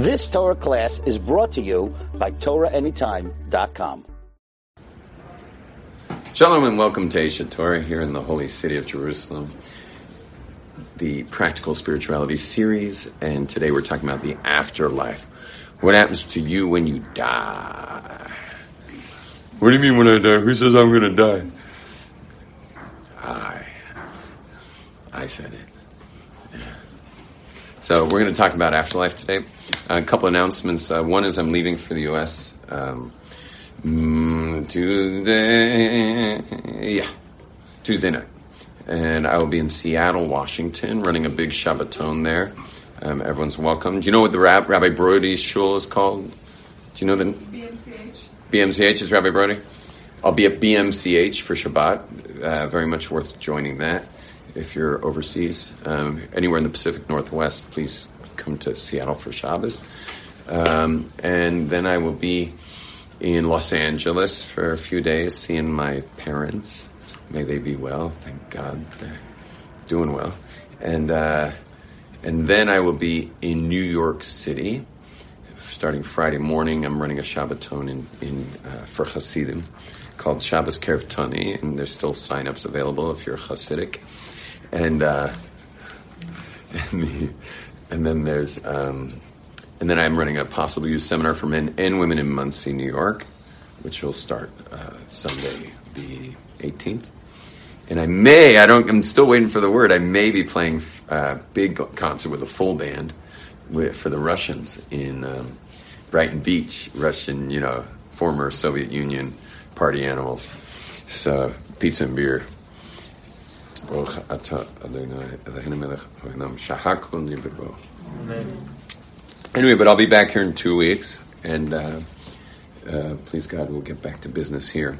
This Torah class is brought to you by TorahAnytime.com. Shalom and welcome to Aish HaTorah here in the holy city of Jerusalem, the Practical Spirituality series, and today we're talking about the afterlife. What happens to you when you die? What do you mean when I die? Who says I'm going to die? I. I said it. So we're going to talk about afterlife today. a couple announcements. Uh, one is I'm leaving for the U.S. Um, mm, Tuesday, yeah, Tuesday night, and I will be in Seattle, Washington, running a big Shabbaton there. Um, everyone's welcome. Do you know what the Rab- Rabbi Brody's shul is called? Do you know the BMCH. BMCH is Rabbi Brody? I'll be at BMCH for Shabbat. Uh, very much worth joining that. If you're overseas, um, anywhere in the Pacific Northwest, please come to Seattle for Shabbos. Um, and then I will be in Los Angeles for a few days, seeing my parents. May they be well. Thank God they're doing well. And uh, and then I will be in New York City starting Friday morning. I'm running a Shabbaton in, in uh, for Hasidim called Shabbos Kerev Tani, and there's still sign-ups available if you're Hasidic. And uh, and, the, and then there's um, and then I'm running a possible use seminar for men and women in Monsey, New York, which will start uh, Sunday the 18th. And I may, I don't, I'm still waiting for the word. I may be playing a big concert with a full band with, for the Russians in um, Brighton Beach, Russian, you know, former Soviet Union party animals. So pizza and beer. Anyway, but I'll be back here in two weeks, and uh, uh, please God, we'll get back to business here.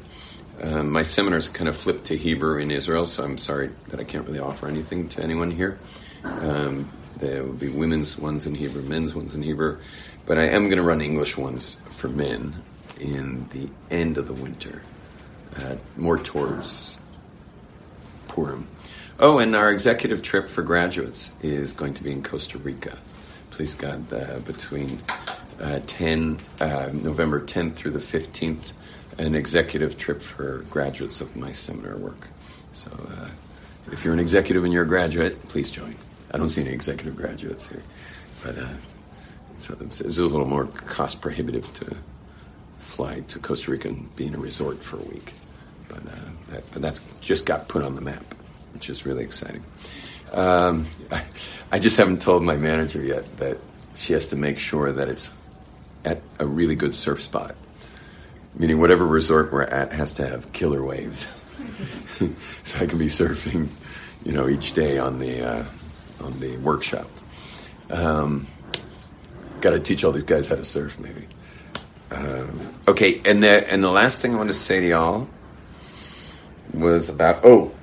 Um, my seminars kind of flipped to Hebrew in Israel, so I'm sorry that I can't really offer anything to anyone here. Um, there will be women's ones in Hebrew, men's ones in Hebrew, but I am going to run English ones for men in the end of the winter, uh, more towards Purim. Oh, and our executive trip for graduates is going to be in Costa Rica. Please God, uh, between uh, 10 uh, November 10th through the 15th, an executive trip for graduates of my seminar work. So, uh, if you're an executive and you're a graduate, please join. I don't see any executive graduates here, but uh, it's, it's, it's a little more cost prohibitive to fly to Costa Rica and be in a resort for a week. But, uh, that, but that's just got put on the map, which is really exciting. Um, I, I just haven't told my manager yet that she has to make sure that it's at a really good surf spot. Meaning, whatever resort we're at has to have killer waves, so I can be surfing, you know, each day on the uh, on the workshop. Um, Got to teach all these guys how to surf, maybe. Um, okay, and the and the last thing I want to say to y'all was about oh,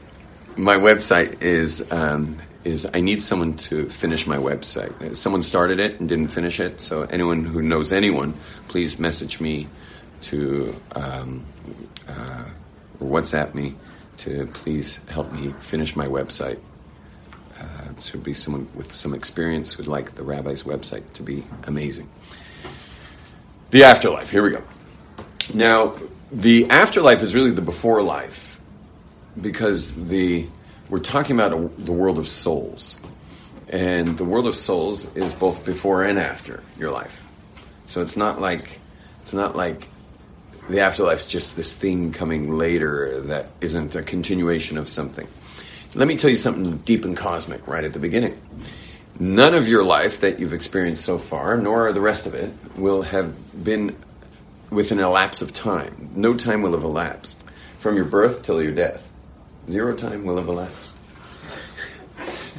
my website is um, is I need someone to finish my website. Someone started it and didn't finish it, so anyone who knows anyone, please message me to um, uh, WhatsApp me to please help me finish my website. Uh, would be someone with some experience who'd like the rabbi's website to be amazing. The afterlife. Here we go. Now, the afterlife is really the before life because the we're talking about a, the world of souls, and the world of souls is both before and after your life. So it's not like it's not like the afterlife's just this thing coming later that isn't a continuation of something. Let me tell you something deep and cosmic right at the beginning. None of your life that you've experienced so far, nor the rest of it, will have been within a lapse of time. No time will have elapsed from your birth till your death. Zero time will have elapsed.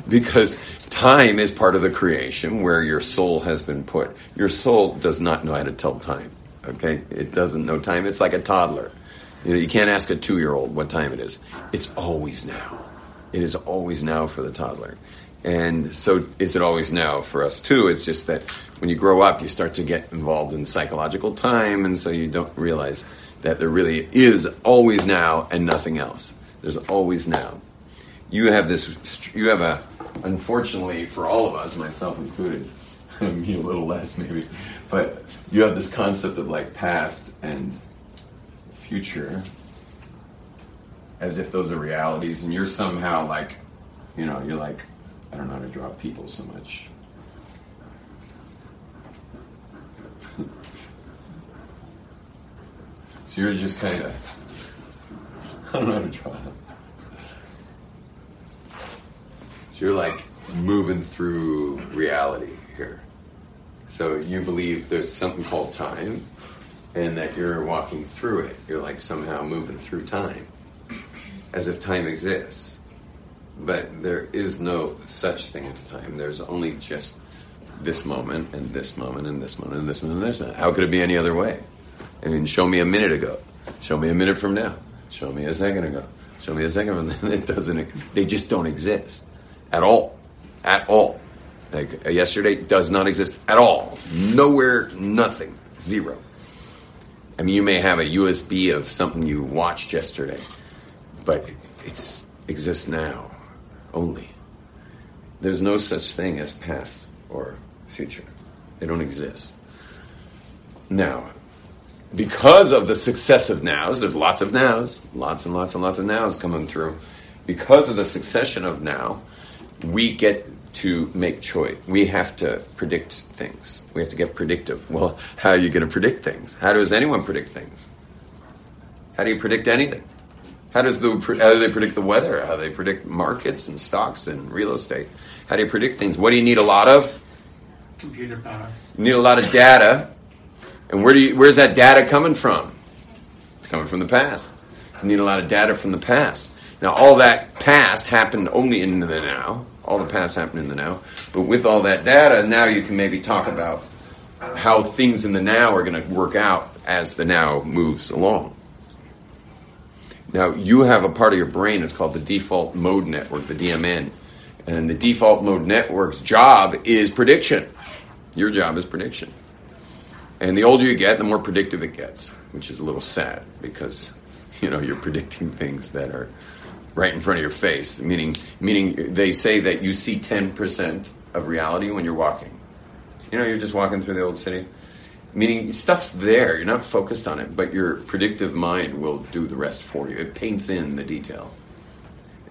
because time is part of the creation where your soul has been put. Your soul does not know how to tell time. Okay? It doesn't know time. It's like a toddler. You know, you can't ask a two year old what time it is. It's always now. It is always now for the toddler. And so is it always now for us too? It's just that when you grow up, you start to get involved in psychological time, and so you don't realize that there really is always now and nothing else. There's always now. You have this, you have a, unfortunately for all of us, myself included, me a little less maybe, but you have this concept of like past and future as if those are realities, and you're somehow like, you know, you're like, I don't know how to draw people so much. so you're just kind of, I don't know how to draw them. So you're like moving through reality here. So you believe there's something called time, and that you're walking through it. You're like somehow moving through time, as if time exists. But there is no such thing as time. There's only just this moment, and this moment, and this moment, and this moment, and this moment. How could it be any other way? I mean, show me a minute ago. Show me a minute from now. Show me a second ago. Show me a second then. It doesn't. They just don't exist at all. At all. Like uh, yesterday does not exist at all. Nowhere, nothing. Zero. I mean, you may have a USB of something you watched yesterday, but it exists now only. There's no such thing as past or future. They don't exist. Now, because of the successive nows, there's lots of nows, lots and lots and lots of nows coming through. Because of the succession of now, we get to make choice. We have to predict things. We have to get predictive. Well, how are you going to predict things? How does anyone predict things? How do you predict anything? How does the how do they predict the weather? How do they predict markets and stocks and real estate? How do you predict things? What do you need a lot of? Computer power. You need a lot of data. And where do you, where's that data coming from? It's coming from the past. So you need a lot of data from the past. Now, all that past happened only in the now. All the past happened in the now. But with all that data, now you can maybe talk about how things in the now are going to work out as the now moves along. Now, you have a part of your brain that's called the default mode network, the DMN. And the default mode network's job is prediction. Your job is prediction. And the older you get, the more predictive it gets, which is a little sad because, you know, you're predicting things that are right in front of your face. Meaning, meaning they say that you see 10% of reality when you're walking. You know, you're just walking through the old city. Meaning, stuff's there. You're not focused on it, but your predictive mind will do the rest for you. It paints in the detail.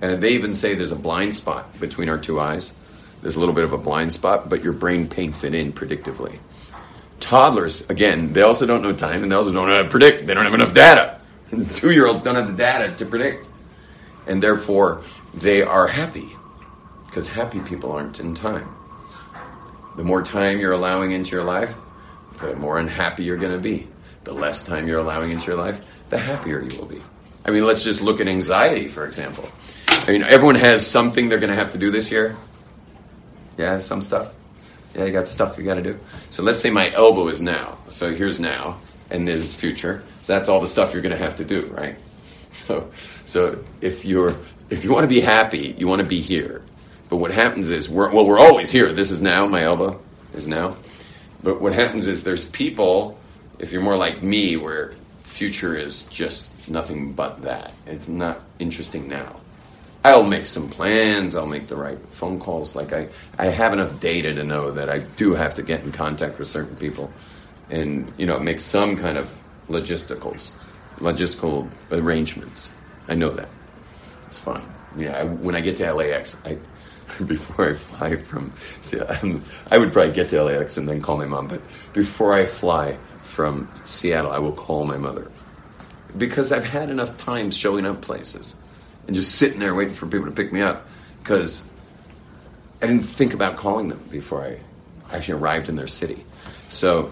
And they even say there's a blind spot between our two eyes. There's a little bit of a blind spot, but your brain paints it in predictively. Toddlers, again, they also don't know time and they also don't know how to predict. They don't have enough data. Two year olds don't have the data to predict. And therefore, they are happy because happy people aren't in time. The more time you're allowing into your life, the more unhappy you're going to be. The less time you're allowing into your life, the happier you will be. I mean, let's just look at anxiety, for example. I mean, everyone has something they're going to have to do this year. Yeah, some stuff. Yeah, you got stuff you got to do. So let's say my elbow is now. So here's now, and there's future. So that's all the stuff you're going to have to do, right? So, so if you're if you want to be happy, you want to be here. But what happens is we're well, we're always here. This is now. My elbow is now. But what happens is there's people. If you're more like me, where future is just nothing but that. It's not interesting now. I'll make some plans. I'll make the right phone calls. Like I, I have enough data to know that I do have to get in contact with certain people, and you know, make some kind of logisticals, logistical arrangements. I know that. It's fine. Yeah, I, when I get to LAX, I before I fly from, see, I'm, I would probably get to LAX and then call my mom. But before I fly from Seattle, I will call my mother because I've had enough time showing up places and just sitting there waiting for people to pick me up because I didn't think about calling them before I actually arrived in their city. So,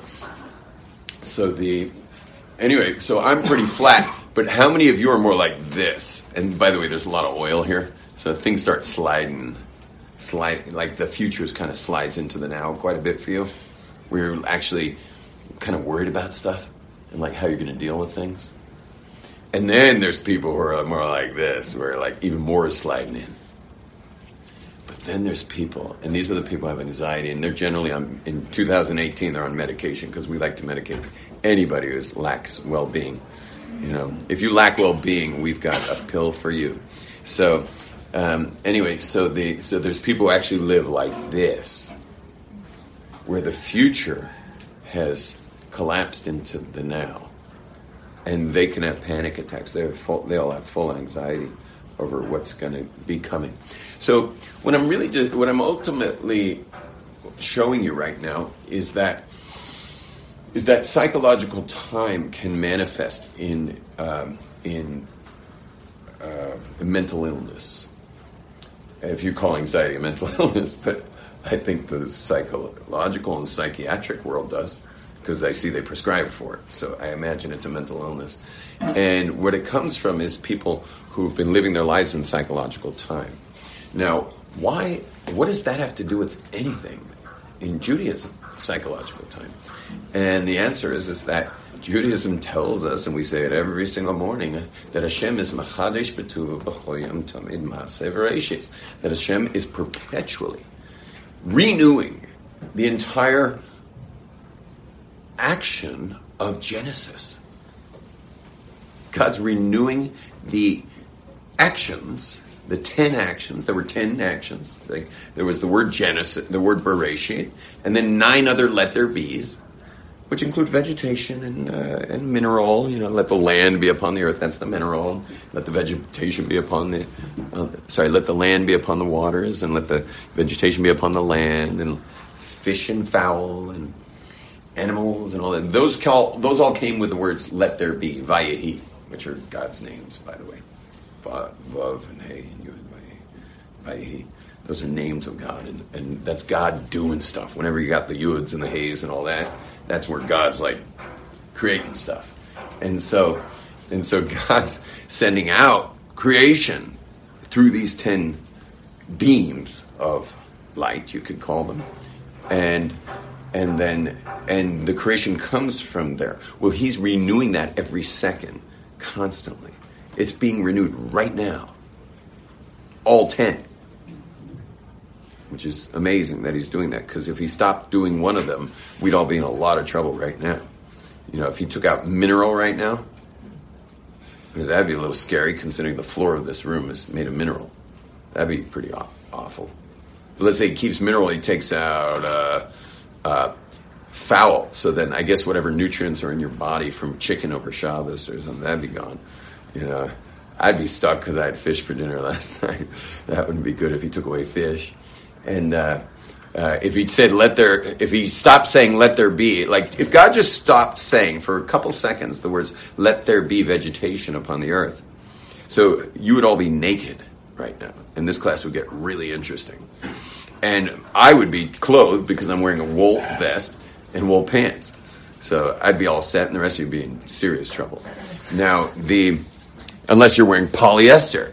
so the anyway, so I'm pretty flat. But how many of you are more like this? And by the way, there's a lot of oil here, so things start sliding, slide like the futures kind of slides into the now quite a bit for you. You're actually kind of worried about stuff and like how you're going to deal with things. And then there's people who are more like this, where like even more is sliding in. But then there's people, and these are the people who have anxiety, and they're generally on, in 2018, they're on medication because we like to medicate anybody who lacks well being. You know, if you lack well being, we've got a pill for you. So, um, anyway, so the so there's people who actually live like this. where the future has collapsed into the now, and they can have panic attacks. They have full, they all have full anxiety over what's going to be coming. So what I'm really what I'm ultimately showing you right now is that is that psychological time can manifest in um, in uh, mental illness. If you call anxiety a mental illness, but I think the psychological and psychiatric world does because I see they prescribe for it. So I imagine it's a mental illness. And what it comes from is people who've been living their lives in psychological time. Now, why? What does that have to do with anything in Judaism? Psychological time. And the answer is, is that Judaism tells us, and we say it every single morning, that Hashem is machadesh betuva b'choyam tamid That Hashem is perpetually renewing the entire action of Genesis. God's renewing the actions, the ten actions. There were ten actions. There was the word Genesis, the word Bereshit, and then nine other let there be's which include vegetation and, uh, and mineral. You know, let the land be upon the earth. That's the mineral. Let the vegetation be upon the. Uh, sorry, let the land be upon the waters, and let the vegetation be upon the land, and fish and fowl and animals and all that. Those call, those all came with the words "Let there be," Vayehi, which are God's names, by the way. Vav and Hey and Yud Vayehi. Those are names of God, and, and that's God doing stuff. Whenever you got the Yuds and the Hays and all that, that's where God's like creating stuff. And so and so God's sending out creation through these 10 beams of light, you could call them. And and then and the creation comes from there. Well, he's renewing that every second, constantly. It's being renewed right now. All 10 which is amazing that he's doing that because if he stopped doing one of them, we'd all be in a lot of trouble right now. You know, if he took out mineral right now, that'd be a little scary considering the floor of this room is made of mineral. That'd be pretty awful. But let's say he keeps mineral, he takes out uh, uh, fowl. So then I guess whatever nutrients are in your body from chicken over Shabbos or something, that'd be gone. You know, I'd be stuck because I had fish for dinner last night. that wouldn't be good if he took away fish. And uh, uh, if he said, let there, if he stopped saying, let there be, like if God just stopped saying for a couple seconds the words, let there be vegetation upon the earth. So you would all be naked right now. And this class would get really interesting. And I would be clothed because I'm wearing a wool vest and wool pants. So I'd be all set, and the rest of you would be in serious trouble. Now, the unless you're wearing polyester,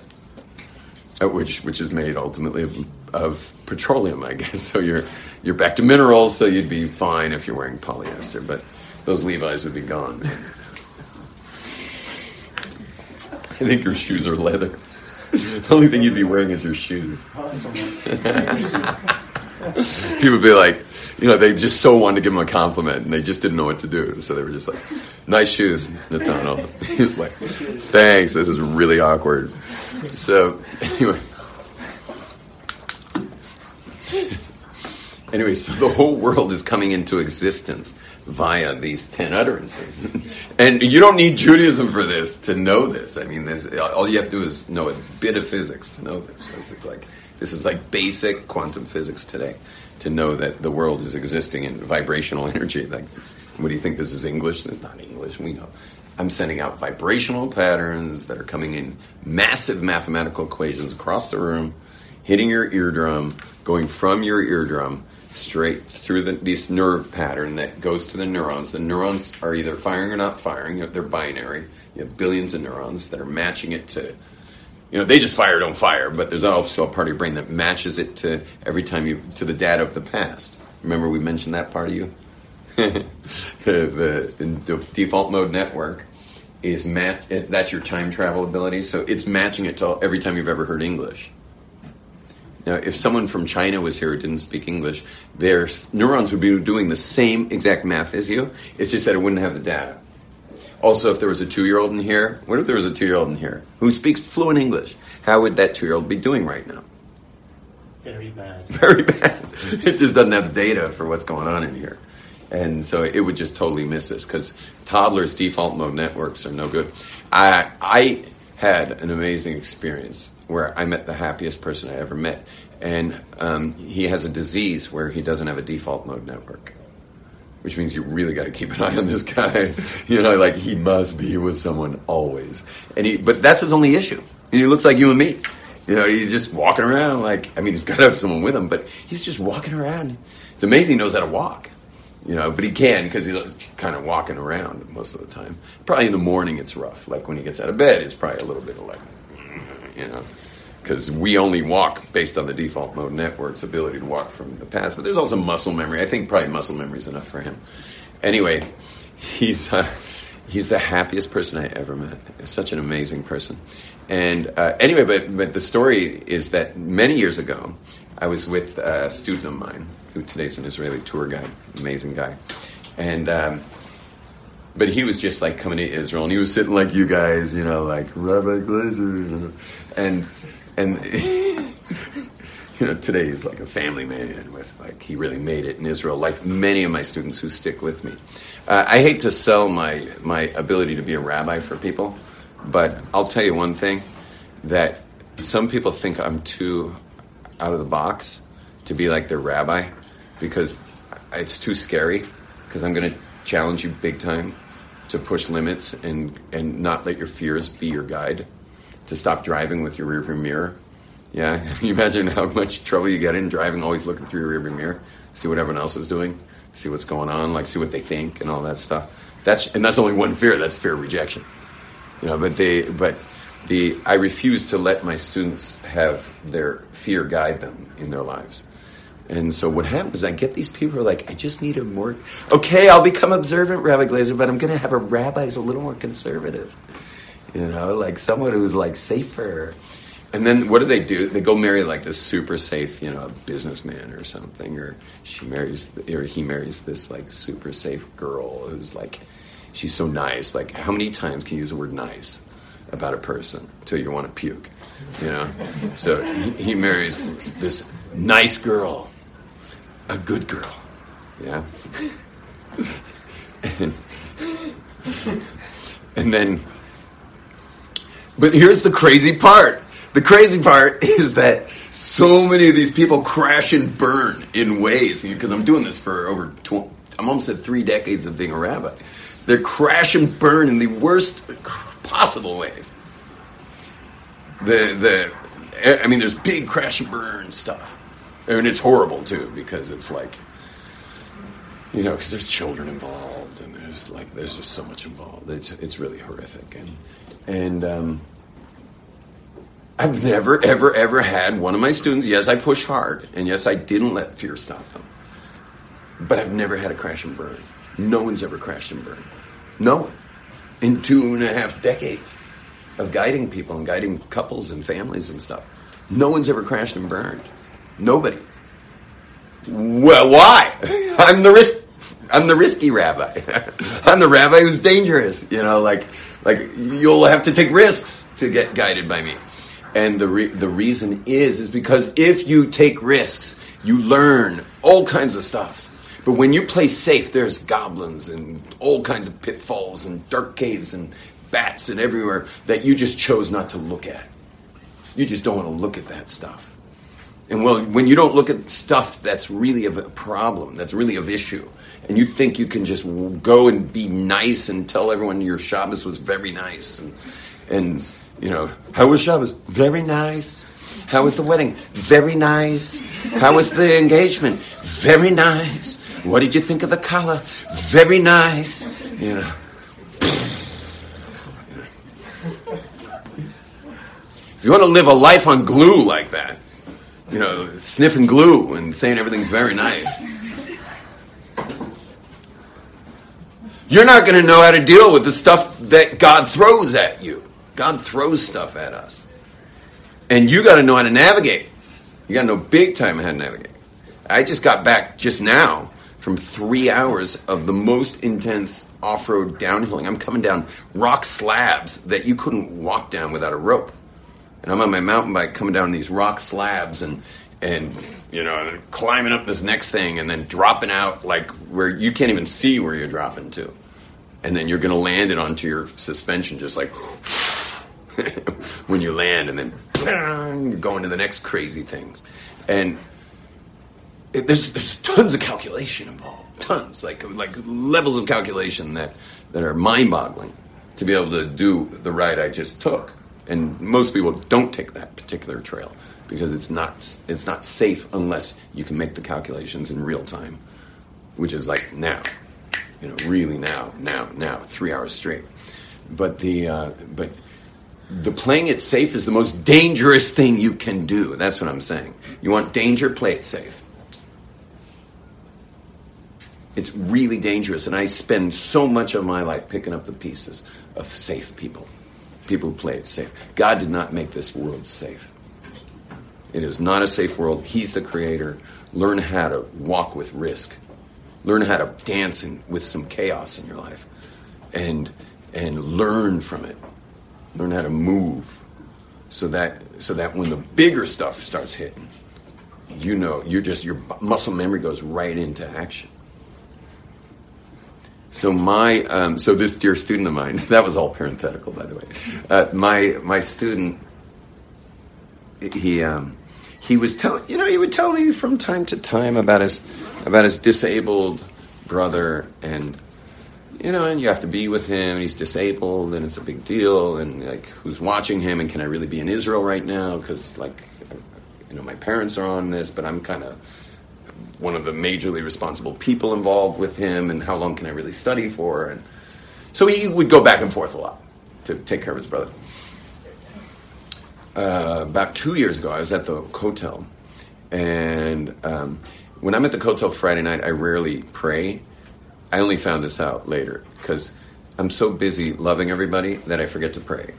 uh, which which is made ultimately of, of petroleum, I guess. So you're you're back to minerals, so you'd be fine if you're wearing polyester, but those Levi's would be gone. I think your shoes are leather. The only thing you'd be wearing is your shoes. People be like, you know, they just so wanted to give him a compliment and they just didn't know what to do. So they were just like, nice shoes, Natano. He's like, thanks, this is really awkward. So, anyway. Anyway, so the whole world is coming into existence via these 10 utterances. and you don't need Judaism for this to know this. I mean, this, all you have to do is know a bit of physics to know this. This is like this is like basic quantum physics today to know that the world is existing in vibrational energy. Like, what do you think this is English? This is not English. We know. I'm sending out vibrational patterns that are coming in massive mathematical equations across the room, hitting your eardrum, going from your eardrum straight through the, this nerve pattern that goes to the neurons. The neurons are either firing or not firing. They're binary. You have billions of neurons that are matching it to, you know, they just fire, don't fire. But there's also a part of your brain that matches it to every time you to the data of the past. Remember we mentioned that part of you. the, the, default mode network is. That's your time travel ability. So it's matching it to every time you've ever heard English. Now, if someone from China was here who didn't speak English, their neurons would be doing the same exact math as you. It's just that it wouldn't have the data. Also, if there was a two year old in here, what if there was a two year old in here who speaks fluent English? How would that two year old be doing right now? Very bad. very bad. It just doesn't have the data for what's going on in here. And so it would just totally miss this because toddlers' default mode networks are no good. I, I had an amazing experience where I met the happiest person I ever met. And um, he has a disease where he doesn't have a default mode network, which means you really got to keep an eye on this guy. you know, like he must be with someone always. And he, but that's his only issue. And he looks like you and me. You know, he's just walking around like, I mean, he's got to have someone with him, but he's just walking around. It's amazing he knows how to walk. You know, but he can because he's kind of walking around most of the time. Probably in the morning it's rough. Like when he gets out of bed, it's probably a little bit of like, you know, because we only walk based on the default mode network's ability to walk from the past. But there's also muscle memory. I think probably muscle memory is enough for him. Anyway, he's uh, he's the happiest person I ever met. Such an amazing person. And uh, anyway, but but the story is that many years ago, I was with a student of mine who today's an Israeli tour guide, amazing guy, and. Um, but he was just like coming to Israel, and he was sitting like you guys, you know, like Rabbi Glazer, and and you know, today he's like a family man with like he really made it in Israel, like many of my students who stick with me. Uh, I hate to sell my my ability to be a rabbi for people, but I'll tell you one thing that some people think I'm too out of the box to be like their rabbi because it's too scary because I'm going to challenge you big time to push limits and and not let your fears be your guide to stop driving with your rearview mirror. Yeah, Can you imagine how much trouble you get in driving, always looking through your rearview mirror, see what everyone else is doing, see what's going on, like see what they think and all that stuff. That's and that's only one fear. That's fear of rejection. You know, but they but the I refuse to let my students have their fear guide them in their lives. And so what happens is I get these people who are like, I just need a more okay, I'll become observant, Rabbi Glazer, but I'm gonna have a rabbi who's a little more conservative. You know, like someone who's like safer. And then what do they do? They go marry like this super safe, you know, businessman or something, or she marries, or he marries this like super safe girl who's like, she's so nice. Like, how many times can you use the word nice about a person until you want to puke? You know, so he, he marries this nice girl, a good girl, yeah. and, and then but here's the crazy part. The crazy part is that so many of these people crash and burn in ways because I'm doing this for over tw- I'm almost at three decades of being a rabbi. They crash and burn in the worst possible ways. The the I mean, there's big crash and burn stuff, I and it's horrible too because it's like you know because there's children involved and there's like there's just so much involved. It's it's really horrific and and um, I've never, ever, ever had one of my students. Yes, I push hard, and yes, I didn't let fear stop them. But I've never had a crash and burn. No one's ever crashed and burned. No one. In two and a half decades of guiding people and guiding couples and families and stuff, no one's ever crashed and burned. Nobody. Well, why? I'm the risk. I'm the risky rabbi. I'm the rabbi who's dangerous. You know, like like you'll have to take risks to get guided by me. And the re- the reason is is because if you take risks, you learn all kinds of stuff. But when you play safe, there's goblins and all kinds of pitfalls and dark caves and bats and everywhere that you just chose not to look at. You just don't want to look at that stuff. And well, when you don't look at stuff that's really of a problem, that's really of issue, and you think you can just go and be nice and tell everyone your Shabbos was very nice, and and you know how was Shabbos? Very nice. How was the wedding? Very nice. How was the engagement? Very nice. What did you think of the collar? Very nice. You know. If you want to live a life on glue like that, you know, sniffing glue and saying everything's very nice. You're not going to know how to deal with the stuff that God throws at you. God throws stuff at us. And you got to know how to navigate. You got to know big time how to navigate. I just got back just now from three hours of the most intense off road downhilling. I'm coming down rock slabs that you couldn't walk down without a rope. And I'm on my mountain bike coming down these rock slabs and and you know, and climbing up this next thing, and then dropping out like where you can't even see where you're dropping to, and then you're going to land it onto your suspension, just like when you land, and then you're going to the next crazy things, and it, there's there's tons of calculation involved, tons. Like like levels of calculation that that are mind-boggling to be able to do the ride I just took, and most people don't take that particular trail because it's not it's not safe unless you can make the calculations in real time, which is like now, you know, really now, now, now, three hours straight. But the uh, but the playing it safe is the most dangerous thing you can do. That's what I'm saying. You want danger, play it safe. It's really dangerous, and I spend so much of my life picking up the pieces of safe people, people who play it safe. God did not make this world safe. It is not a safe world. He's the creator. Learn how to walk with risk. Learn how to dance in, with some chaos in your life, and and learn from it. Learn how to move, so that so that when the bigger stuff starts hitting, you know you're just your muscle memory goes right into action. So my um, so this dear student of mine that was all parenthetical by the way. Uh, my my student he um, he was telling you know he would tell me from time to time about his about his disabled brother and you know and you have to be with him. And he's disabled and it's a big deal and like who's watching him and can I really be in Israel right now? Because like you know my parents are on this but I'm kind of one of the majorly responsible people involved with him and how long can I really study for? And so he would go back and forth a lot to take care of his brother. Uh, about two years ago, I was at the Kotel, and um, when I'm at the Kotel Friday night, I rarely pray. I only found this out later because I'm so busy loving everybody that I forget to pray.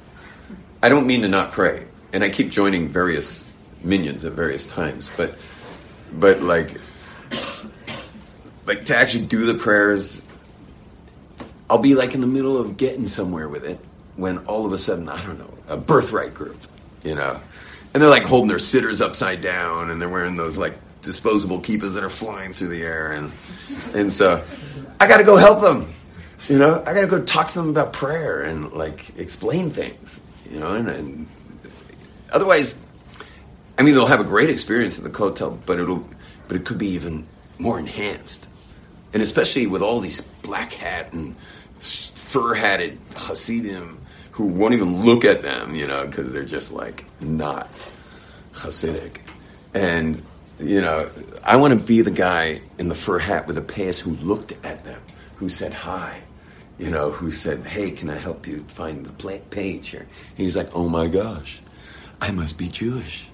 I don't mean to not pray, and I keep joining various minyans at various times, but but like like to actually do the prayers I'll be like in the middle of getting somewhere with it when all of a sudden, I don't know, a birthright group, you know, and they're like holding their siddurs upside down and they're wearing those like disposable kippahs that are flying through the air. And, and so I got to go help them, you know, I got to go talk to them about prayer and like explain things, you know, and, and otherwise, I mean, they'll have a great experience at the Kotel, but it'll, but it could be even more enhanced. And especially with all these black hat and fur hatted Hasidim who won't even look at them, you know, because they're just like not Hasidic. And, you know, I want to be the guy in the fur hat with a pass who looked at them, who said hi, you know, who said, hey, can I help you find the page here? He's like, oh my gosh, I must be Jewish.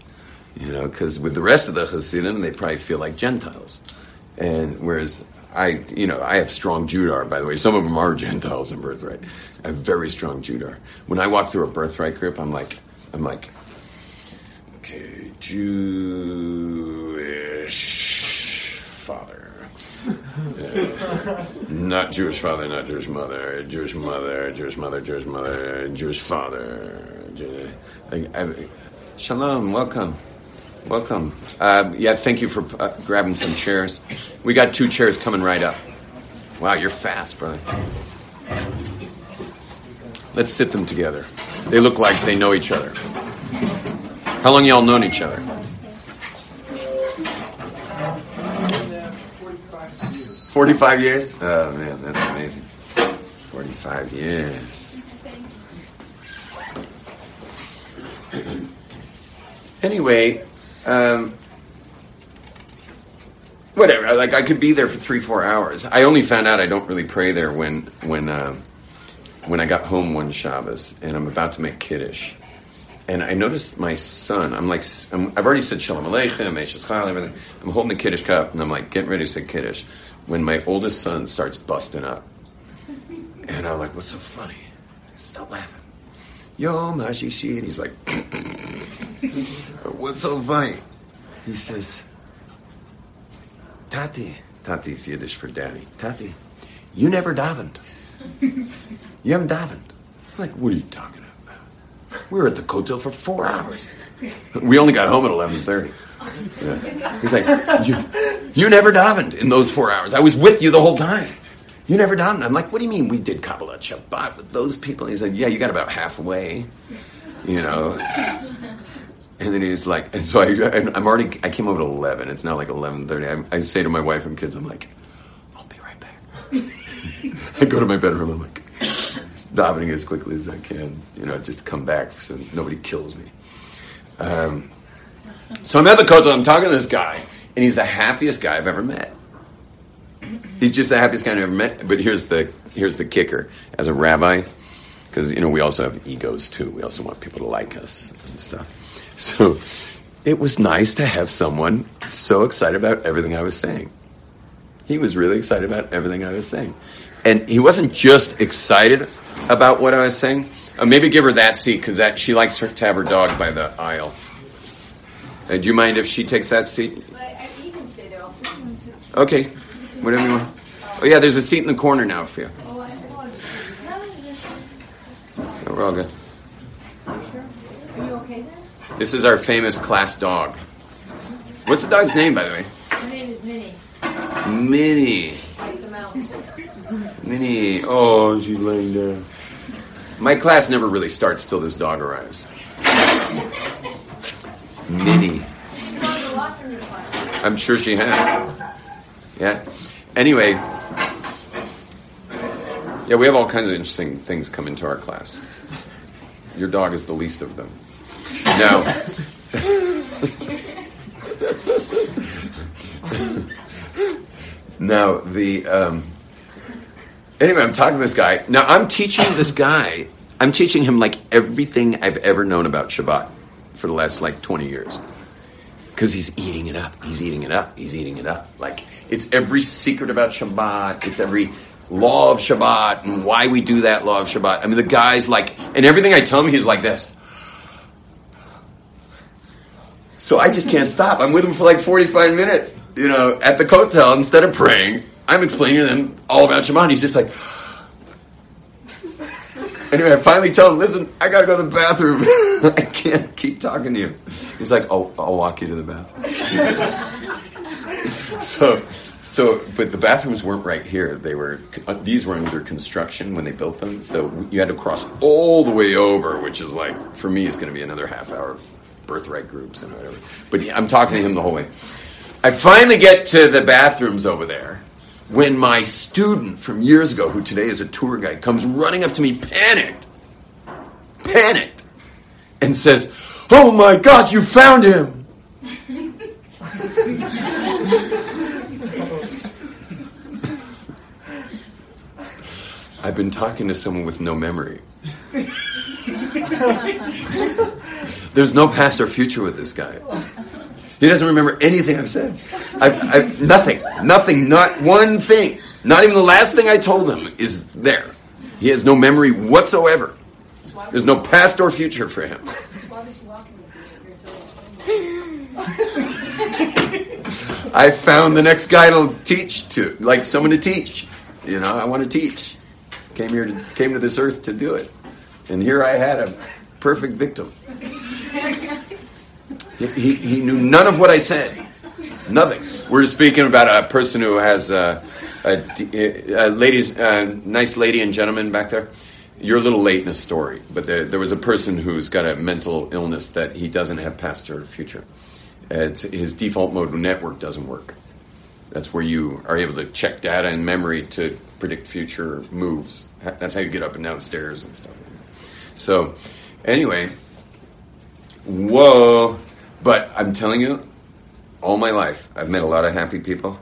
You know, because with the rest of the Hasidim, they probably feel like Gentiles. And whereas I, you know, I have strong Jewdar, by the way. Some of them are Gentiles in birthright. Have very strong Jewdar. When I walk through a birthright group, I'm like, I'm like, okay, Jewish father. Uh, not Jewish father, not Jewish mother, Jewish mother, Jewish mother, Jewish mother, Jewish father. I, shalom, welcome. Welcome. Uh, yeah, thank you for uh, grabbing some chairs. We got two chairs coming right up. Wow, you're fast, brother. Let's sit them together. They look like they know each other. How long y'all known each other? 45 years? Oh man, that's amazing. 45 years. Anyway, um, whatever. Like I could be there for three, four hours. I only found out I don't really pray there when when uh, when I got home one Shabbos and I'm about to make kiddush, and I noticed my son. I'm like, i have already said shalom aleichem, eishes chayil, everything. I'm holding the kiddush cup and I'm like getting ready to say kiddush when my oldest son starts busting up, and I'm like, what's so funny? Stop laughing. Yo, Mashishi, and he's like. What's so funny? He says, Tati, Tati's Yiddish for daddy. Tati, you never davened. You haven't davened. Like, what are you talking about? We were at the Kotel for four hours. We only got home at 11.30. Yeah. He's like, you, you never davened in those four hours. I was with you the whole time. You never davened. I'm like, what do you mean we did Kabbalat Shabbat with those people? He's like, yeah, you got about halfway, you know. And then he's like, and so I, I'm already, I came over at 11. It's now like 11.30. I, I say to my wife and kids, I'm like, I'll be right back. I go to my bedroom, I'm like, davening as quickly as I can, you know, just to come back so nobody kills me. Um, so I'm at the kotel, I'm talking to this guy, and he's the happiest guy I've ever met. He's just the happiest guy I've ever met. But here's the here's the kicker: as a rabbi, because you know we also have egos too. We also want people to like us and stuff. So it was nice to have someone so excited about everything I was saying. He was really excited about everything I was saying, and he wasn't just excited about what I was saying. Uh, maybe give her that seat because that she likes her, to have her dog by the aisle. Uh, do you mind if she takes that seat? I can sit there. I'll too. Okay, whatever you want. Oh yeah, there's a seat in the corner now for you. Oh, we're all good. Are you okay? This is our famous class dog. What's the dog's name, by the way? Her name is Minnie. Minnie. Minnie. Oh, she's laying down. My class never really starts till this dog arrives. Minnie. She's gone to locker your class. I'm sure she has. Yeah. Anyway, yeah, we have all kinds of interesting things come into our class. Your dog is the least of them. Now, now the um, anyway, I'm talking to this guy. Now I'm teaching this guy. I'm teaching him like everything I've ever known about Shabbat for the last like 20 years because he's eating it up. He's eating it up. He's eating it up. Like it's every secret about Shabbat. It's every law of Shabbat and why we do that law of Shabbat. I mean, the guy's like, and everything I tell him, he's like this. So I just can't stop. I'm with him for like 45 minutes, you know, at the Kotel instead of praying. I'm explaining to him all about Shabbat. He's just like. Anyway, I finally tell him, listen, I gotta go to the bathroom. I can't keep talking to you. He's like, I'll, I'll walk you to the bathroom. so, so, but the bathrooms weren't right here. They were, these were under construction when they built them. So you had to cross all the way over, which is like, for me, is gonna be another half hour of birthright groups and whatever. But I'm talking to him the whole way. I finally get to the bathrooms over there when my student from years ago, who today is a tour guide, comes running up to me panicked, panicked, and says, Oh my God, you found him! I've been talking to someone with no memory. There's no past or future with this guy. He doesn't remember anything I've said. I've, I've, nothing. Nothing. Not one thing. Not even the last thing I told him is there. He has no memory whatsoever. There's no past or future for him. I found the next guy to teach to, like someone to teach. You know, I want to teach. Came here to came to this earth to do it, and here I had a perfect victim. He, he knew none of what I said. Nothing. We're speaking about a person who has a, a, a ladies, a nice lady and gentleman back there. You're a little late in the story, but there, there, was a person who's got a mental illness that he doesn't have past or future. It's, his default mode network doesn't work. That's where you are able to check data and memory to predict future moves. That's how you get up and down stairs and stuff. So, anyway, whoa. But I'm telling you, all my life, I've met a lot of happy people.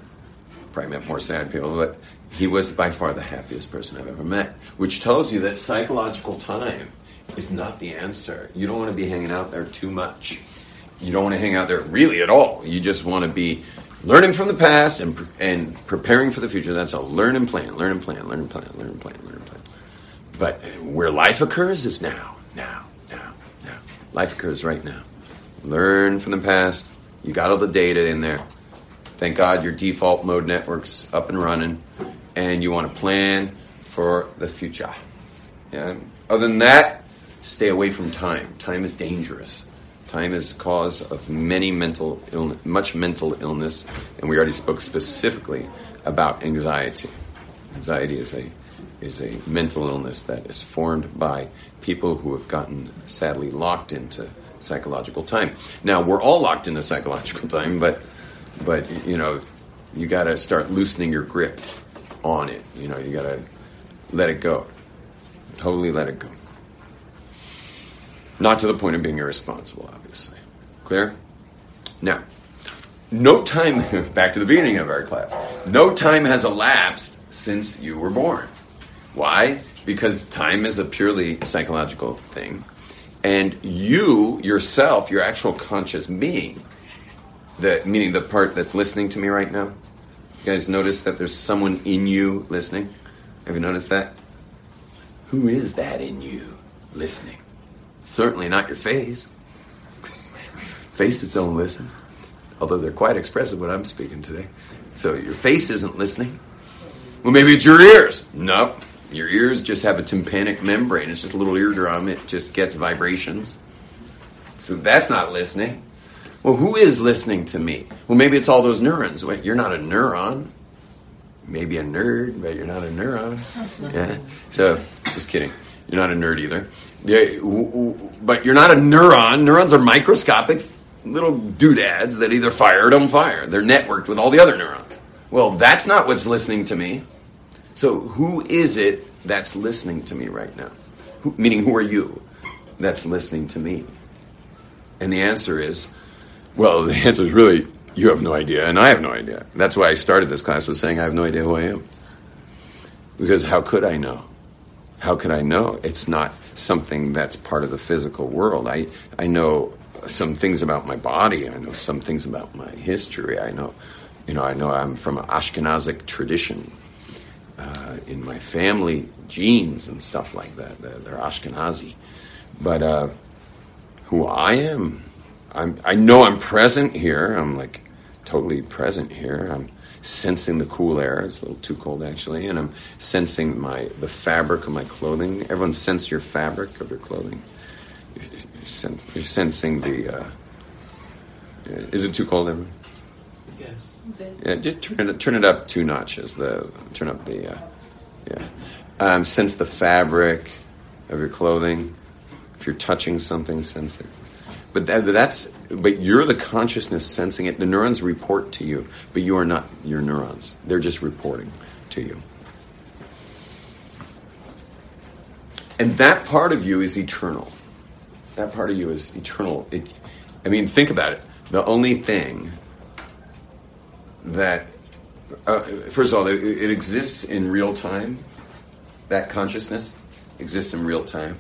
Probably met more sad people, but he was by far the happiest person I've ever met, which tells you that psychological time is not the answer. You don't want to be hanging out there too much. You don't want to hang out there really at all. You just want to be learning from the past and, and preparing for the future. That's all. Learn and plan, learn and plan, learn and plan, learn and plan, learn and plan. But where life occurs is now, now, now, now. Life occurs right now. Learn from the past. You got all the data in there. Thank God your default mode network's up and running, and you want to plan for the future. Yeah. Other than that, stay away from time. Time is dangerous. Time is cause of many mental illness, much mental illness, and we already spoke specifically about anxiety. Anxiety is a is a mental illness that is formed by people who have gotten sadly locked into psychological time. Now we're all locked in into psychological time, but but you know you got to start loosening your grip on it. You know you got to let it go, totally let it go. Not to the point of being irresponsible, obviously. Clear? Now, no time, back to the beginning of our class, no time has elapsed since you were born. Why? Because time is a purely psychological thing. And you, yourself, your actual conscious being, the, meaning the part that's listening to me right now, you guys notice that there's someone in you listening? Have you noticed that? Who is that in you listening? Certainly not your face. Faces don't listen, although they're quite expressive when I'm speaking today. So your face isn't listening. Well, maybe it's your ears. Nope. Your ears just have a tympanic membrane. It's just a little eardrum. It just gets vibrations. So that's not listening. Well, who is listening to me? Well, maybe it's all those neurons. Wait, you're not a neuron. Maybe a nerd, but you're not a neuron. Yeah. So, just kidding. You're not a nerd either. Yeah, but you're not a neuron. Neurons are microscopic little doodads that either fire or don't fire. They're networked with all the other neurons. Well, that's not what's listening to me. So, who is it that's listening to me right now? Who, meaning, who are you that's listening to me? And the answer is, well, the answer is really, you have no idea, and I have no idea. That's why I started this class with saying I have no idea who I am. Because how could I know? How could I know? It's not something that's part of the physical world. I, I know some things about my body. I know some things about my history. I know, you know, I know I'm from an Ashkenazic tradition uh, in my family genes and stuff like that. They're, they're Ashkenazi, but uh, who I am, I'm, I know I'm present here. I'm like totally present here. I'm sensing the cool air. It's a little too cold actually, and I'm sensing my the fabric of my clothing. Everyone sense your fabric of your clothing. You're, sen- you're sensing the. Uh, is it too cold, everyone? Yeah, just turn it turn it up two notches. The turn up the uh, yeah. Um, sense the fabric of your clothing. If you're touching something, sense it. But that, that's but you're the consciousness sensing it. The neurons report to you, but you are not your neurons. They're just reporting to you. And that part of you is eternal. That part of you is eternal. It, I mean, think about it. The only thing that, uh, first of all, it, it exists in real time. That consciousness exists in real time.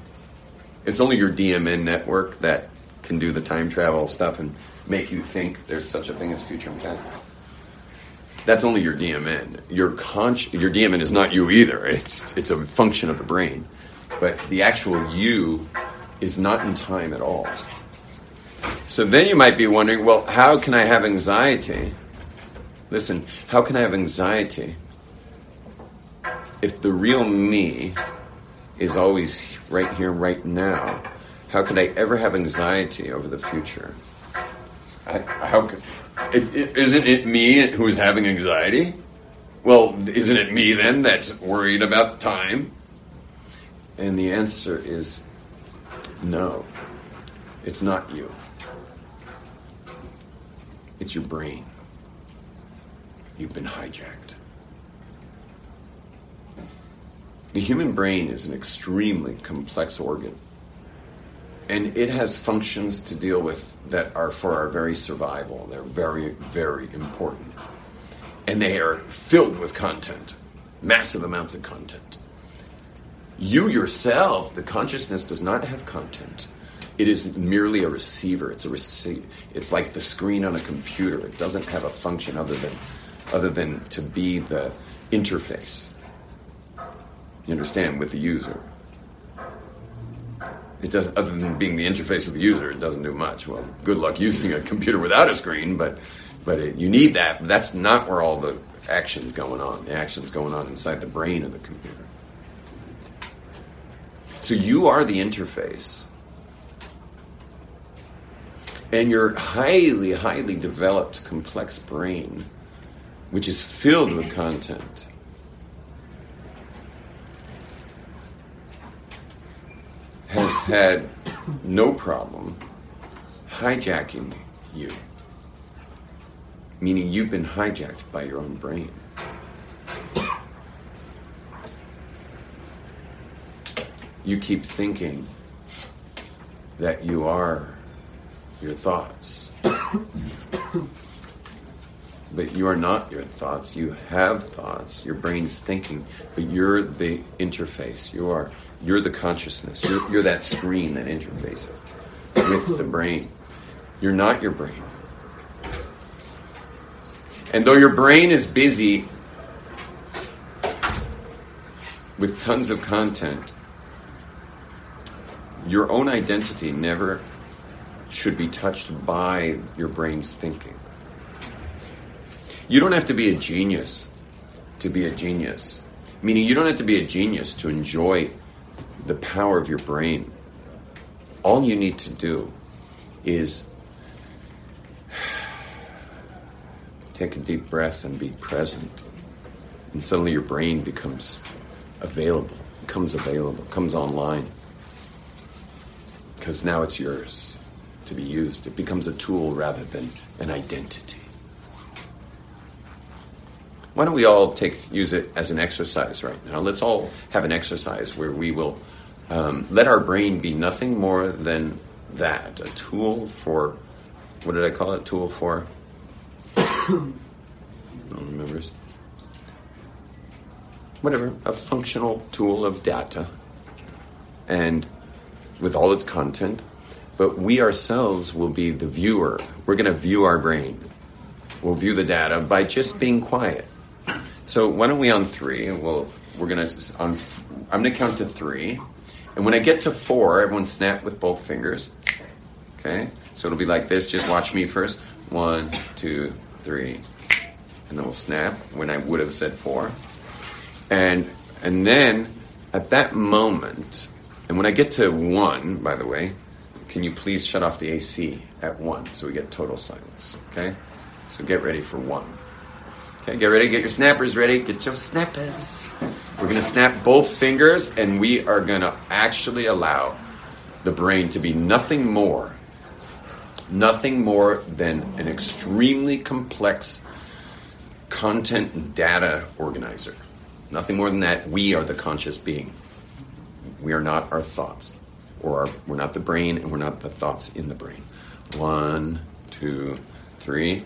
It's only your DMN network that can do the time travel stuff and make you think there's such a thing as future intent. That's only your DMN. Your your DMN is not you either. It's it's a function of the brain, but the actual you is not in time at all. So then you might be wondering, well, how can I have anxiety? Listen, how can I have anxiety if the real me is always right here, right now? How could I ever have anxiety over the future? I, how could, it, it, isn't it me who's having anxiety? Well, isn't it me then that's worried about time? And the answer is no. It's not you. It's your brain. You've been hijacked. The human brain is an extremely complex organ. And it has functions to deal with that are for our very survival. They're very, very important. And they are filled with content, massive amounts of content. You yourself, the consciousness does not have content. It is merely a receiver. It's a receipt. It's like the screen on a computer. It doesn't have a function other than other than to be the interface. You understand with the user. It doesn't other than being the interface with the user, it doesn't do much. Well, good luck using a computer without a screen, but but it, you need that. That's not where all the action's going on. The action's going on inside the brain of the computer. So you are the interface. And your highly, highly developed, complex brain, which is filled with content, has had no problem hijacking you. Meaning you've been hijacked by your own brain. You keep thinking that you are your thoughts. But you are not your thoughts. You have thoughts. Your brain is thinking, but you're the interface. You are you're the consciousness. You're, you're that screen that interfaces with the brain. You're not your brain. And though your brain is busy with tons of content, your own identity never should be touched by your brain's thinking. You don't have to be a genius to be a genius. Meaning, you don't have to be a genius to enjoy the power of your brain. All you need to do is take a deep breath and be present. And suddenly your brain becomes available, becomes available, comes online. Because now it's yours to be used. It becomes a tool rather than an identity. Why don't we all take use it as an exercise right now? Let's all have an exercise where we will um, let our brain be nothing more than that a tool for what did I call it? Tool for no remembers. Whatever, a functional tool of data and with all its content, but we ourselves will be the viewer. We're going to view our brain. We'll view the data by just being quiet. So why don't we on three? Well, we're to on. I'm to count to three, and when I get to four, everyone snap with both fingers. Okay, so it'll be like this. Just watch me first. One, two, three, and then we'll snap when I would have said four. And and then at that moment, and when I get to one, by the way, can you please shut off the AC at one so we get total silence? Okay? So get ready for one. Okay, get ready, get your snappers ready, get your snappers. We're gonna snap both fingers and we are gonna actually allow the brain to be nothing more, nothing more than an extremely complex content and data organizer. Nothing more than that. We are the conscious being. We are not our thoughts, or our, we're not the brain, and we're not the thoughts in the brain. One, two, three.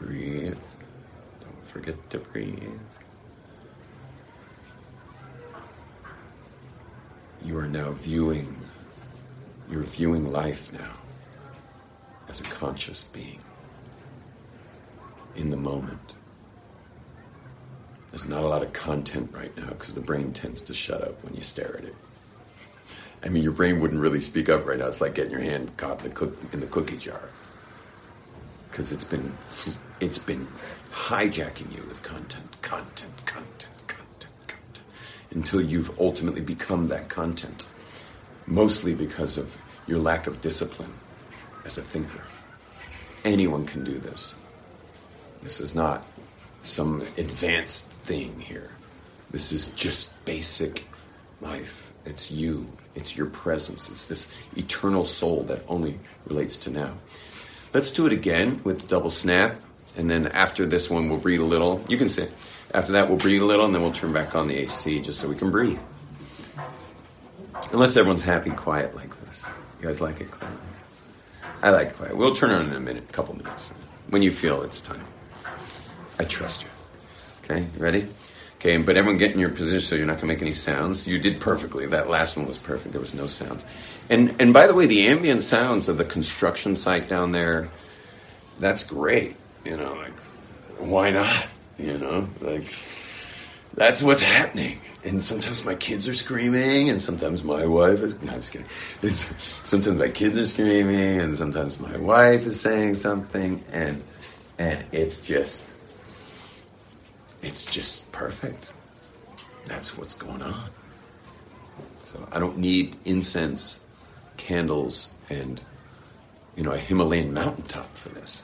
Breathe. Don't forget to breathe. You are now viewing, you're viewing life now as a conscious being in the moment. There's not a lot of content right now because the brain tends to shut up when you stare at it. I mean, your brain wouldn't really speak up right now. It's like getting your hand caught in the, cook, in the cookie jar because it's been it's been hijacking you with content, content, content, content, content, until you've ultimately become that content. Mostly because of your lack of discipline as a thinker. Anyone can do this. This is not some advanced thing here. This is just basic life. It's you. It's your presence. It's this eternal soul that only relates to now. Let's do it again with double snap. And then after this one, we'll breathe a little. You can sit. After that, we'll breathe a little, and then we'll turn back on the AC just so we can breathe. Unless everyone's happy, quiet like this. You guys like it quiet? I like it quiet. We'll turn on in a minute, a couple minutes, when you feel it's time. I trust you. Okay, you ready? Okay, but everyone get in your position so you're not going to make any sounds. You did perfectly. That last one was perfect. There was no sounds. And and by the way, the ambient sounds of the construction site down there, that's great. You know, like why not? You know, like that's what's happening. and sometimes my kids are screaming, and sometimes my wife is. No, I'm just kidding. It's, sometimes my kids are screaming, and sometimes my wife is saying something, and and it's just, it's just perfect. That's what's going on. So I don't need incense, candles, and you know a Himalayan mountaintop for this.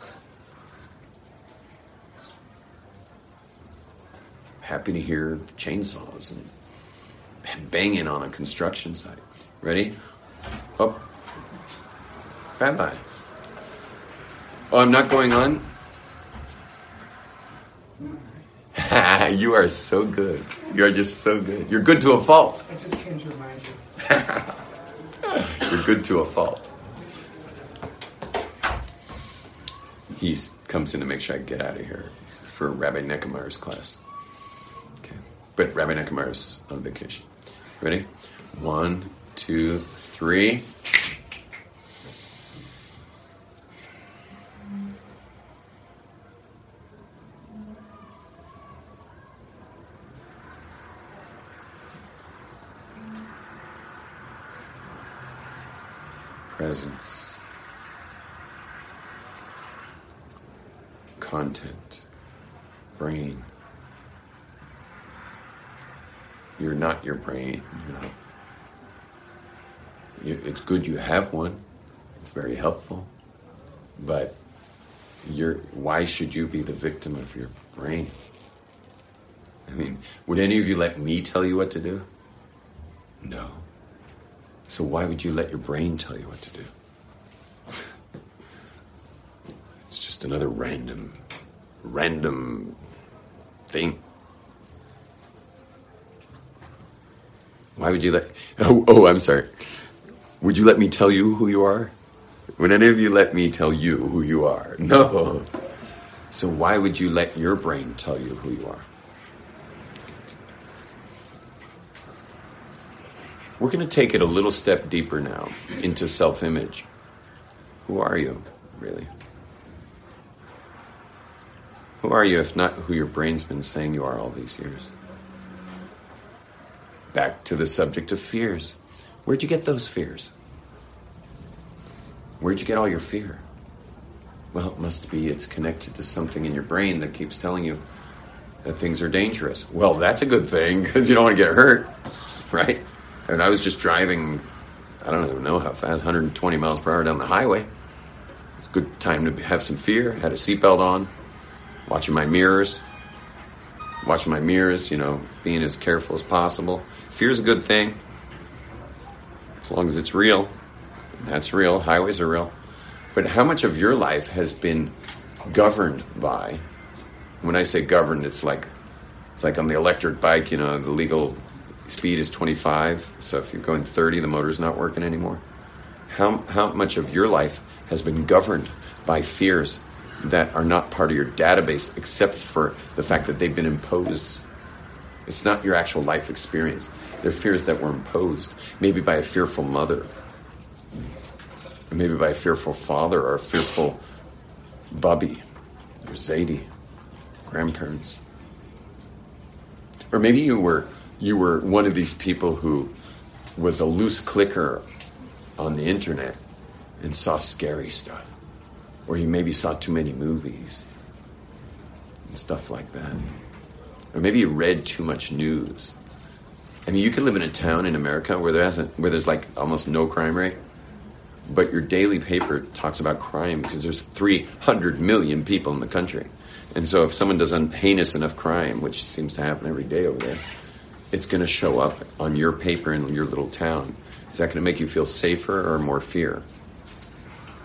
happy to hear chainsaws and banging on a construction site. Ready? Oh. Rabbi. Oh, I'm not going on? you are so good. You are just so good. You're good to a fault. I just came to remind you. You're good to a fault. He comes in to make sure I get out of here for Rabbi Neckemeier's class. Okay. But Rabbi Neckemeier's on vacation. Ready? One, two, three. Presence. Content. Brain. You're not your brain. You know. It's good you have one. It's very helpful. But you're, why should you be the victim of your brain? I mean, would any of you let me tell you what to do? No. So why would you let your brain tell you what to do? it's just another random, random thing. Why would you let? Oh, oh, I'm sorry. Would you let me tell you who you are? Would any of you let me tell you who you are? No. So why would you let your brain tell you who you are? We're going to take it a little step deeper now into self image. Who are you, really? Who are you if not who your brain's been saying you are all these years? Back to the subject of fears. Where'd you get those fears? Where'd you get all your fear? Well, it must be it's connected to something in your brain that keeps telling you that things are dangerous. Well, that's a good thing because you don't want to get hurt, right? And I was just driving, I don't even know how fast, 120 miles per hour down the highway. It's a good time to have some fear. Had a seatbelt on, watching my mirrors, watching my mirrors, you know, being as careful as possible. Fear's a good thing, as long as it's real. That's real. Highways are real. But how much of your life has been governed by? When I say governed, it's like it's like on the electric bike. You know, the legal speed is 25. So if you're going 30, the motor's not working anymore. How how much of your life has been governed by fears that are not part of your database, except for the fact that they've been imposed? It's not your actual life experience. They're fears that were imposed, maybe by a fearful mother, maybe by a fearful father or a fearful Bubby or Zadie, grandparents. Or maybe you were you were one of these people who was a loose clicker on the internet and saw scary stuff. Or you maybe saw too many movies and stuff like that. Or maybe you read too much news I mean, you could live in a town in America where there hasn't, where there's like almost no crime rate, but your daily paper talks about crime because there's 300 million people in the country, and so if someone does a heinous enough crime, which seems to happen every day over there, it's going to show up on your paper in your little town. Is that going to make you feel safer or more fear?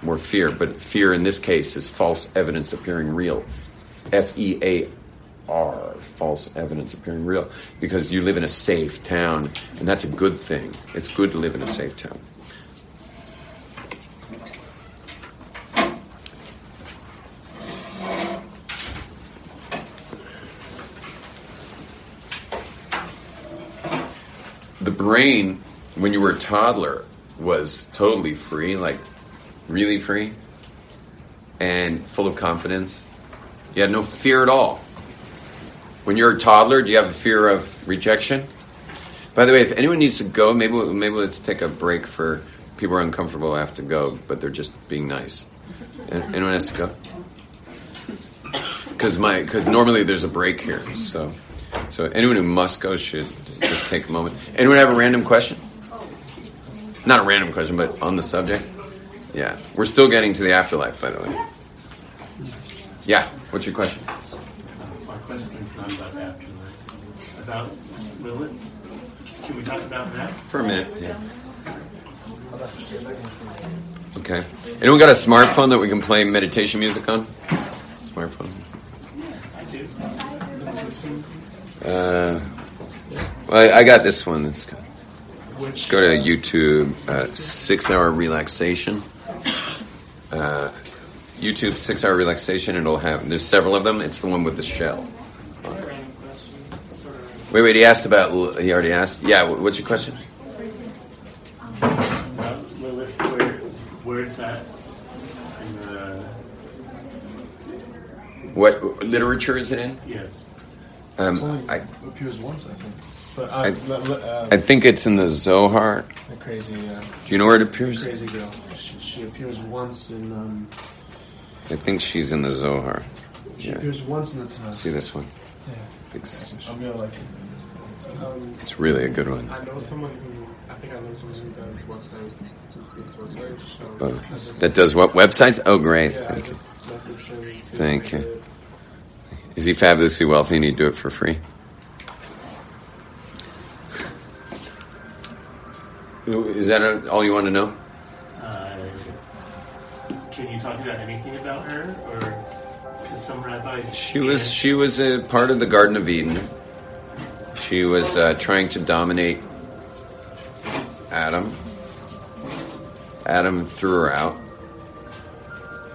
More fear, but fear in this case is false evidence appearing real. F E A R, false evidence appearing real because you live in a safe town, and that's a good thing. It's good to live in a safe town. The brain, when you were a toddler, was totally free, like really free, and full of confidence. You had no fear at all when you're a toddler, do you have a fear of rejection? By the way, if anyone needs to go, maybe maybe let's take a break for people are uncomfortable who have to go, but they're just being nice. Anyone has to go? Because my because normally there's a break here, so so anyone who must go should just take a moment. Anyone have a random question? Not a random question, but on the subject. Yeah, we're still getting to the afterlife, by the way. Yeah, what's your question? My question is not about afterlife. About Lilith. Can we talk about that? For a minute, yeah. Okay. Anyone got a smartphone that we can play meditation music on? Smartphone. I do. Uh, well, I, I got this one. That's good. Which Just go to YouTube. Uh, six hour relaxation. Uh, YouTube six hour relaxation. It'll have. There's several of them. It's the one with the shell. Wait, wait. He asked about. He already asked. Yeah. What's your question? about Lilith, where where it's at in the What literature is it in? yes. Um, only I appears once, I think. But uh, I- le- le- uh, I think it's in the Zohar. the crazy, uh, Do you know where it appears? crazy girl. She, she appears once in. Um, I think she's in the Zohar. she Yeah. appears once in the time. See this one? Yeah. It's, I'm gonna like it. Um, it's really a good one. I know someone who I think I know someone who does websites. It's a it's a website, so Oh, that does what websites? Oh, great! yeah, Thank you. just messaged him, see if Thank you. could- Is he fabulously wealthy and he'd do it for free? Is that all you want to know? Anything about her, or because some rabbis? She was she was a part of the Garden of Eden. She was uh, trying to dominate Adam. Adam threw her out.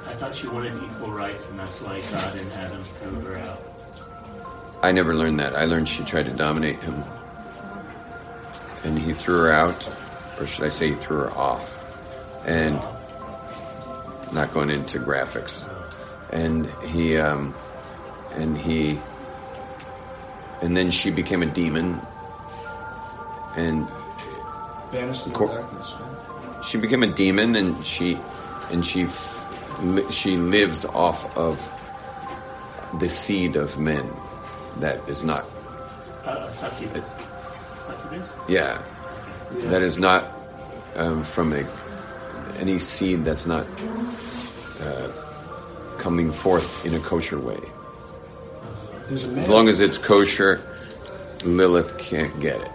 I thought she wanted equal rights, and that's why God and Adam threw her out. I never learned that. I learned she tried to dominate him. And he threw her out, or should I say he threw her off. And not going into graphics. And he um and he and then she became a demon and banished in Cor- darkness. Right? she became a demon and she and she f- li- she lives off of the seed of men that is not Uh, a succubus. Succubus? Yeah, that is not um, from a, any seed that's not uh, coming forth in a kosher way. There's a man. As long as it's kosher, Lilith can't get it.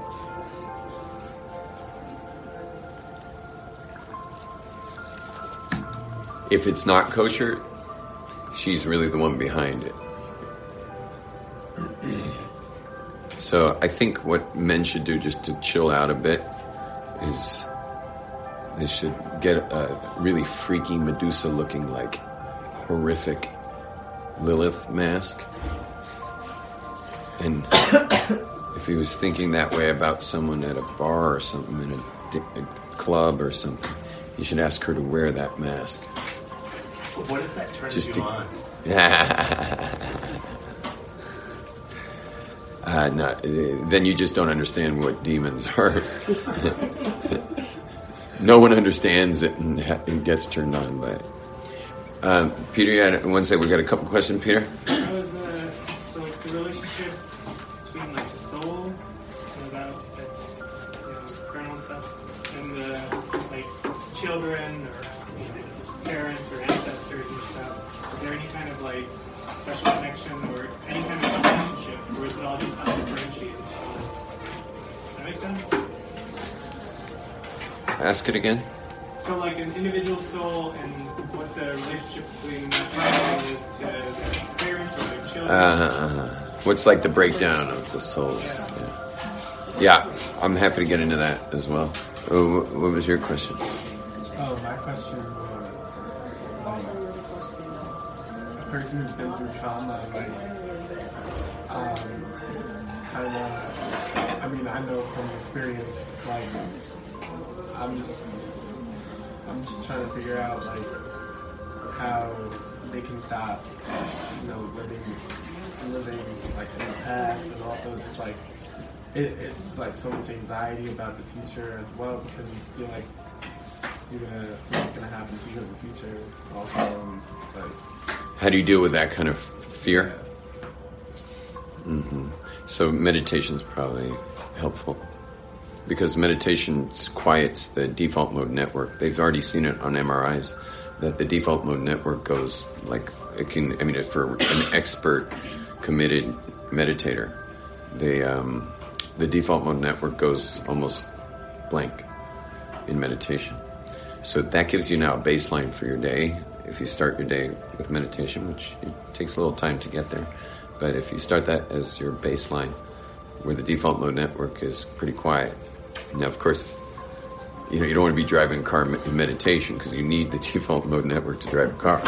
If it's not kosher, she's really the one behind it. So I think what men should do just to chill out a bit is they should get a really freaky Medusa looking like horrific Lilith mask. And if he was thinking that way about someone at a bar or something in a, di- a club or something, you should ask her to wear that mask. But what if that turns Just you to- on? uh, no, uh, then you just don't understand what demons are. no one understands it and, ha- and gets turned on by it. Um, Peter, you had one say we got a couple questions, Peter. Was uh, so like the relationship between like the soul and about like, you know, stuff and the like children or you know, parents or ancestors and stuff. Is there any kind of like special connection or any kind of relationship, or is it all just undifferentiated? Does that make sense? Ask it again. So like an individual soul and what the relationship between that person is to their parents or their children. Uh huh. what's like the breakdown of the souls? Yeah. yeah, I'm happy to get into that as well. Oh, what was your question? Oh, my question was like, a person who's been through trauma and like, um, kind of, I mean, I know from experience, like, I'm just, I'm just trying to figure out like how they can stop, you know, living, living like in the past, and also just like it, it's like so much anxiety about the future as well because you feel like you're gonna something's gonna happen to you in the future. Also, like How do you deal with that kind of fear? Mm-hmm. So meditation is probably helpful because meditation quiets the default mode network. They've already seen it on MRIs that the default mode network goes like it can. I mean, for an expert, committed meditator, they um, the default mode network goes almost blank in meditation. So that gives you now a baseline for your day. If you start your day with meditation, which it takes a little time to get there, but if you start that as your baseline, where the default mode network is pretty quiet. Now, of course, you know you don't want to be driving a car in meditation because you need the default mode network to drive a car.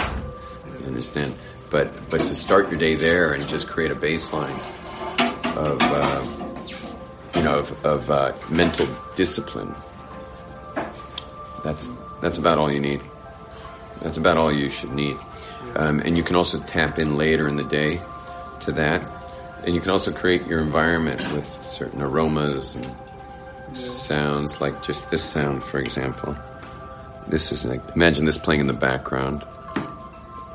You understand? But but to start your day there and just create a baseline of uh, you know of, of uh, mental discipline. That's that's about all you need. That's about all you should need. Um, and you can also tap in later in the day to that. And you can also create your environment with certain aromas and sounds, like just this sound, for example. This is like, imagine this playing in the background,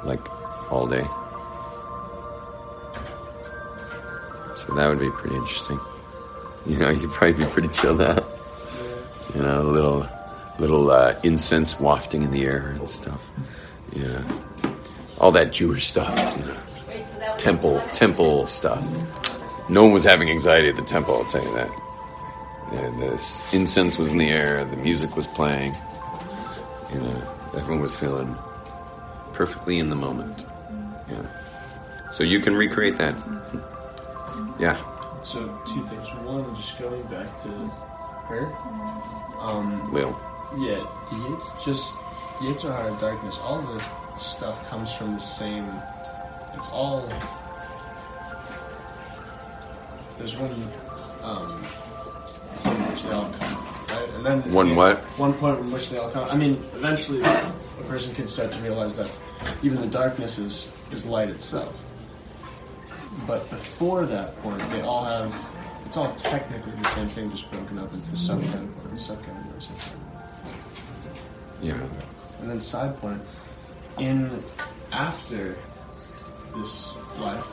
like all day. So that would be pretty interesting. You know, you'd probably be pretty chilled out. You know, a little, little uh, incense wafting in the air and stuff. Yeah, all that Jewish stuff. You know, Wait, so that was temple, temple stuff. No one was having anxiety at the temple. I'll tell you that. The incense was in the air. The music was playing. You know, everyone was feeling perfectly in the moment. Yeah. So you can recreate that. Yeah. so two things. One, just going back to her. Um, Lil. Yeah, the Yates just the Yates are of Darkness. All the stuff comes from the same. It's all. There's one, um, which they all come, right? And then One what? One point in which they all come. I mean, eventually, a person can start to realize that even the darkness is is light itself. But before that point, they all have. It's all technically the same thing, just broken up into subcategories, subcategories. Yeah. And then side point, in after this life,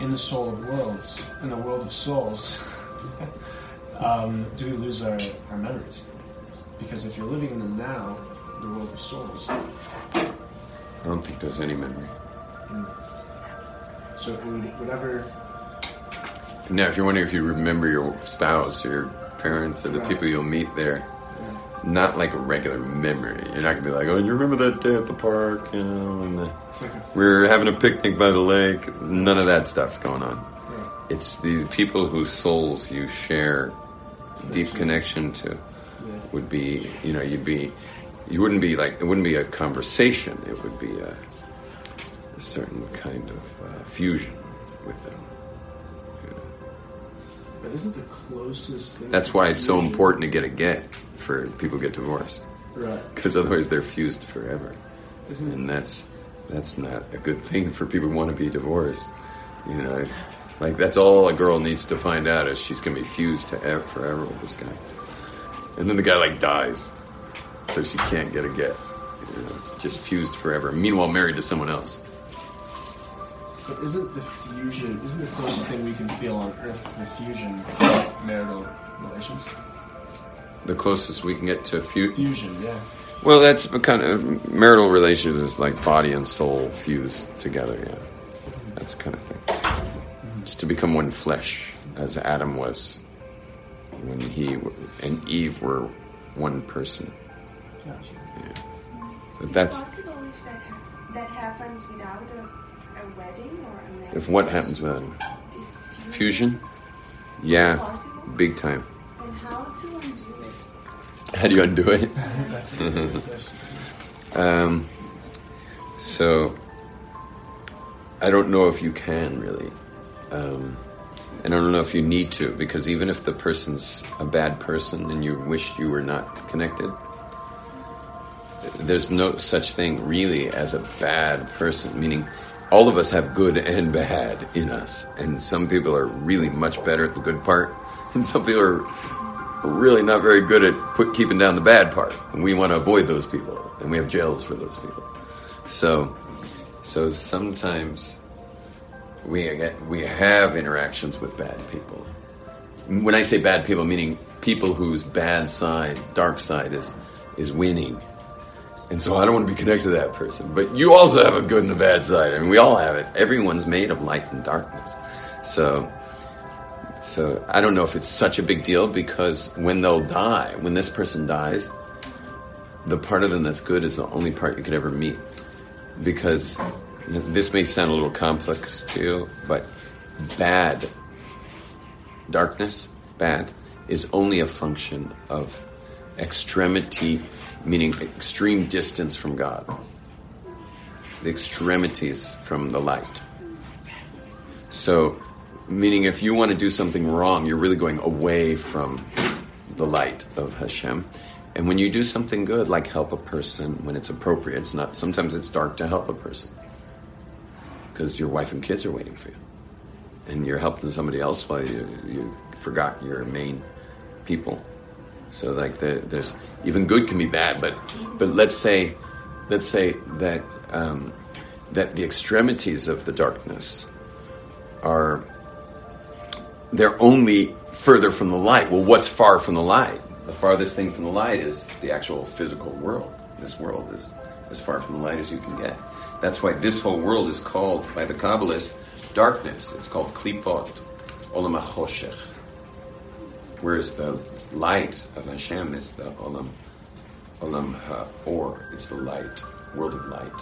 in the soul of worlds, in the world of souls, um, do we lose our, our memories? Because if you're living in the now, the world of souls, I don't think there's any memory. so if we whatever Now, if you're wondering if you remember your spouse or your parents or the people you'll meet there, not like a regular memory. You're not gonna be like, oh, you remember that day at the park, you know, and the, it's like a we were having a picnic by the lake. None of that stuff's going on. It's the people whose souls you share deep connection to would be, you know, you'd be, you wouldn't be like, it wouldn't be a conversation. It would be a, a certain kind of uh, fusion with them. But isn't the closest thing? That's why it's so important to get a get for people get divorced Right. because otherwise they're fused forever, Isn't and that's that's not a good thing for people who want to be divorced. You know, like that's all a girl needs to find out is she's gonna be fused to ever, forever with this guy, and then the guy like dies, so she can't get a get. You know, just fused forever. Meanwhile, married to someone else. But isn't the fusion, isn't the closest thing we can feel on Earth to the fusion marital relations? The closest we can get to fu- Fusion, yeah. Well, that's kind of marital relations is like body and soul fused together. Yeah, that's the kind of thing. To become one flesh, as Adam was when he and Eve were one person. Gotcha. But that's possible if that, ha- that happens without a, a wedding or a marriage? if what happens with This fusion. Yeah, Possible? big time. And how to undo it? How do you undo it? That's a good question. Um, so I don't know if you can really, um, and I don't know if you need to because even if the person's a bad person and you wish you were not connected, there's no such thing really as a bad person. Meaning, all of us have good and bad in us, and some people are really much better at the good part, and some people are really not very good at put, keeping down the bad part. And we want to avoid those people, and we have jails for those people. So, so sometimes we we have interactions with bad people. When I say bad people, meaning people whose bad side, dark side, is is winning. And so I don't want to be connected to that person. But you also have a good and a bad side. I mean, we all have it. Everyone's made of light and darkness. So, so I don't know if it's such a big deal because when they'll die, when this person dies, the part of them that's good is the only part you could ever meet. Because this may sound a little complex too, but bad, darkness, bad, is only a function of extremity, meaning extreme distance from God, the extremities from the light. So, meaning if you want to do something wrong, you're really going away from the light of Hashem. And when you do something good, like help a person when it's appropriate, it's not. Sometimes it's dark to help a person because your wife and kids are waiting for you, and you're helping somebody else while you you forgot your main people. So like the, there's even good can be bad, but but let's say let's say that um, that the extremities of the darkness are they're only further from the light. Well, what's far from the light? The farthest thing from the light is the actual physical world. This world is as far from the light as you can get. That's why this whole world is called by the Kabbalists darkness. It's called klipot, olam hachoshech. Whereas the light of Hashem is the olam, olam ha-or. It's the light, world of light.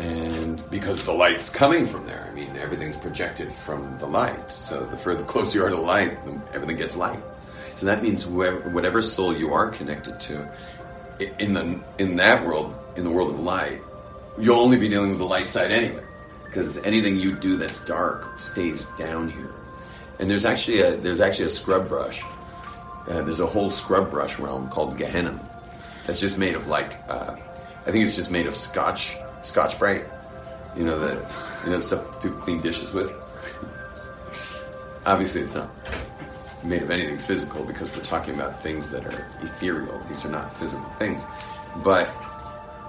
And because the light's coming from there, I mean, everything's projected from the light. So the further closer you are to the light, everything gets light. So that means whatever soul you are connected to, in the in that world, in the world of light, you'll only be dealing with the light side anyway. Because anything you do that's dark stays down here. And there's actually a there's actually a scrub brush. Uh, there's a whole scrub brush realm called Gehenna. That's just made of like uh, I think it's just made of Scotch Scotch Brite. You know the you know the stuff people clean dishes with. Obviously, it's not made of anything physical because we're talking about things that are ethereal. These are not physical things. But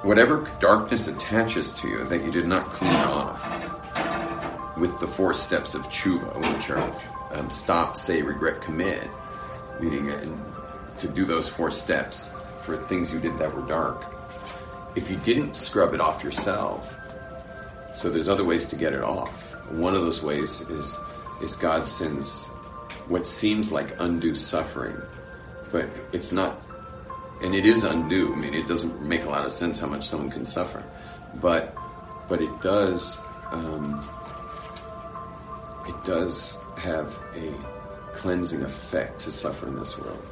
whatever darkness attaches to you that you did not clean off with the four steps of tshuva, which are um, stop, say, regret, commit, meaning uh, to do those four steps for things you did that were dark. If you didn't scrub it off yourself, so there's other ways to get it off. One of those ways is is God sends what seems like undue suffering, but it's not, and it is undue. I mean, it doesn't make a lot of sense how much someone can suffer, but but it does. Um, it does have a cleansing effect to suffer in this world.